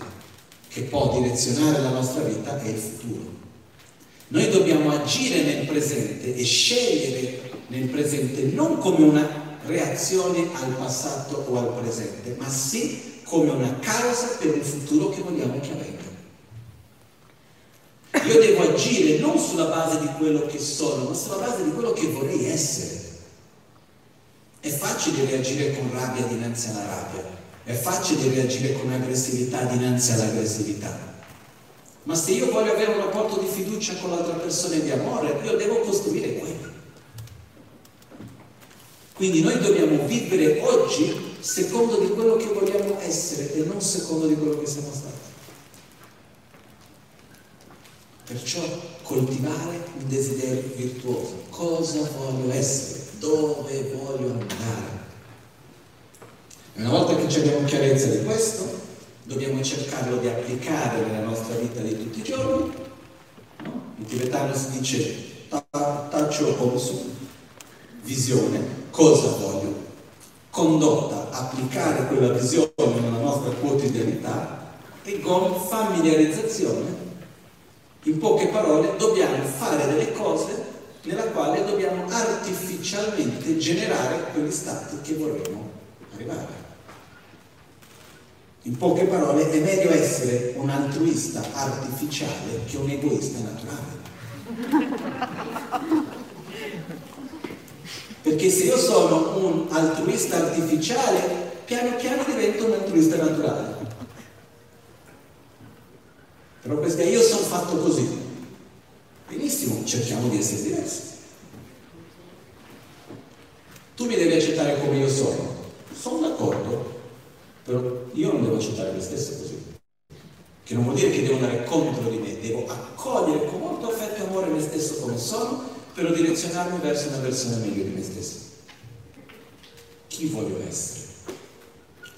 che può direzionare la nostra vita è il futuro. Noi dobbiamo agire nel presente e scegliere nel presente non come una reazione al passato o al presente, ma sì come una causa per un futuro che vogliamo che avvenga. Io devo agire non sulla base di quello che sono, ma sulla base di quello che vorrei essere. È facile reagire con rabbia dinanzi alla rabbia, è facile reagire con aggressività dinanzi all'aggressività. Ma se io voglio avere un rapporto di fiducia con l'altra persona e di amore, io devo costruire quello. Quindi noi dobbiamo vivere oggi secondo di quello che vogliamo essere e non secondo di quello che siamo stati. Perciò coltivare un desiderio virtuoso. Cosa voglio essere? Dove voglio andare? E una volta che abbiamo chiarezza di questo, dobbiamo cercarlo di applicare nella nostra vita di tutti i giorni. No? In tibetano si dice Tacho Homsu, visione, cosa voglio? Condotta, applicare quella visione nella nostra quotidianità e con familiarizzazione. In poche parole, dobbiamo fare delle cose nella quale dobbiamo artificialmente generare quegli stati che vorremmo arrivare. In poche parole, è meglio essere un altruista artificiale che un egoista naturale. Perché se io sono un altruista artificiale, piano piano divento un altruista naturale. Però questa io sono fatto così. Benissimo, cerchiamo di essere diversi. Tu mi devi accettare come io sono. Sono d'accordo, però io non devo accettare me stesso così. Che non vuol dire che devo andare contro di me, devo accogliere con molto affetto e amore me stesso come sono, però direzionarmi verso una versione meglio di me stesso. Chi voglio essere?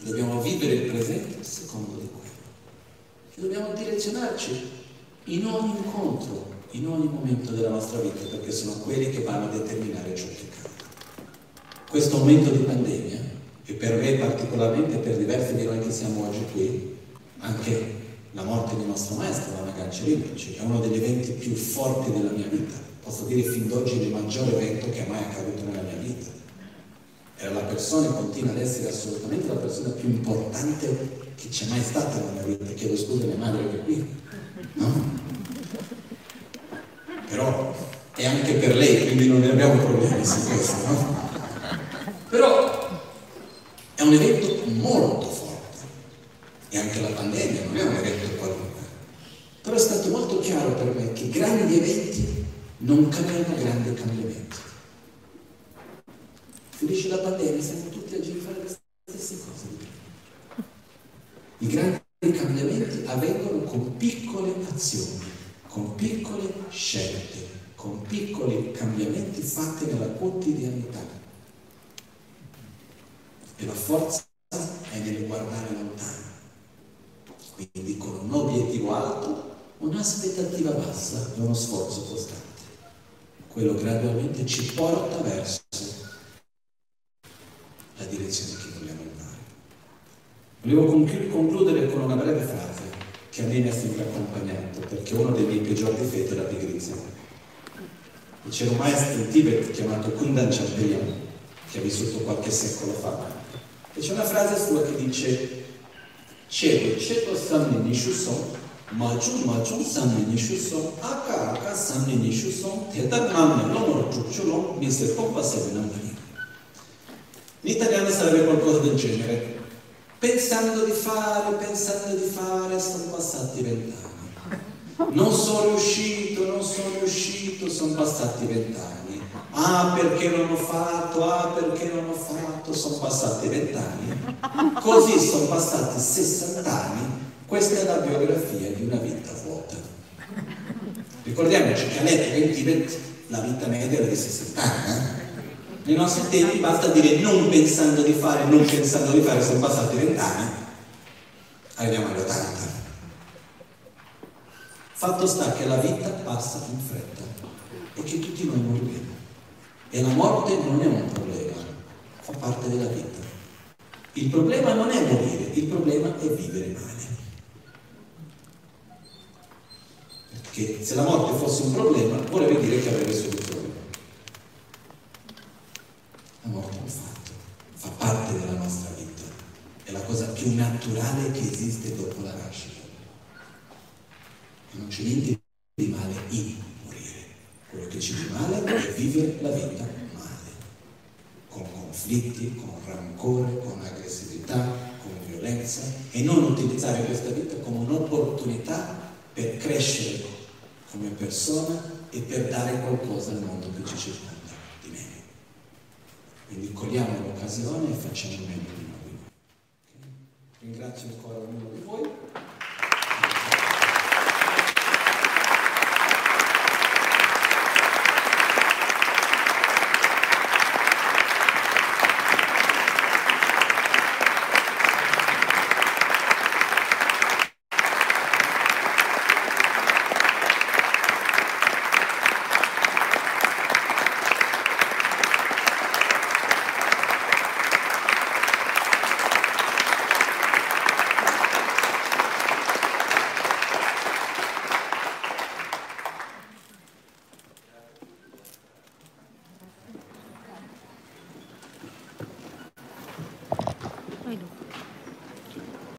Dobbiamo vivere il presente secondo di quello. E dobbiamo direzionarci in ogni incontro, in ogni momento della nostra vita, perché sono quelli che vanno a determinare ciò che accade. Questo momento di pandemia e per me particolarmente, per diversi di noi che siamo oggi qui, anche la morte di nostro maestro, Lama Cancerini, è uno degli eventi più forti della mia vita. Posso dire fin d'oggi il maggiore evento che è mai accaduto nella mia vita. Era la persona e continua ad essere assolutamente la persona più importante che c'è mai stata nella mia vita. Chiedo scusa mia madre che è qui. No? Però è anche per lei, quindi non ne abbiamo problemi su questo, no? Però è un evento molto forte e anche la pandemia non è un evento qualunque. Però è stato molto chiaro per me che grandi eventi non creano grandi cambiamenti. Finisce la pandemia, siamo tutti a fare le stesse cose. I grandi cambiamenti avvengono con piccole azioni, con piccole scelte, con piccoli cambiamenti fatti nella quotidianità. E la forza è nel guardare lontano. Quindi con un obiettivo alto, un'aspettativa bassa e uno sforzo costante. Quello gradualmente ci porta verso la direzione che vogliamo andare. Volevo concludere con una breve frase che a me mi ha sempre accompagnato, perché uno dei miei peggiori difetti è la pigrizia. C'era un maestro in Tibet chiamato Kundan Chambrian, che ha vissuto qualche secolo fa, e c'è una frase sua che dice Cedo, cedo samne nishuson, majun majun samne nishuson, aka aka samne nishuson, tedar namne lomor ciucciulon, mi se pompa sevenamani. In italiano sarebbe qualcosa del genere pensando di fare, pensando di fare, sono passati vent'anni. Non sono riuscito, non sono riuscito, sono passati vent'anni. Ah, perché non ho fatto, ah, perché non ho fatto, sono passati vent'anni. Così sono passati 60 anni. Questa è la biografia di una vita vuota. Ricordiamoci che all'epoca in Tibet la vita media era di 60 anni. Nei nostri tempi basta dire non pensando di fare, non pensando di fare, sono passati vent'anni, arriviamo agli 80. Fatto sta che la vita passa in fretta e che tutti noi moriremo. E la morte non è un problema, fa parte della vita. Il problema non è morire, il problema è vivere male. Perché se la morte fosse un problema, vorrebbe dire che avrebbe soluzione. Un fatto, fa parte della nostra vita, è la cosa più naturale che esiste dopo la nascita. Non c'è niente di male in morire. Quello che c'è di male è vivere la vita male, con conflitti, con rancore, con aggressività, con violenza e non utilizzare questa vita come un'opportunità per crescere come persona e per dare qualcosa al mondo che ci circonda. Quindi cogliamo l'occasione e facciamo meglio di noi. Ringrazio ancora ognuno di voi.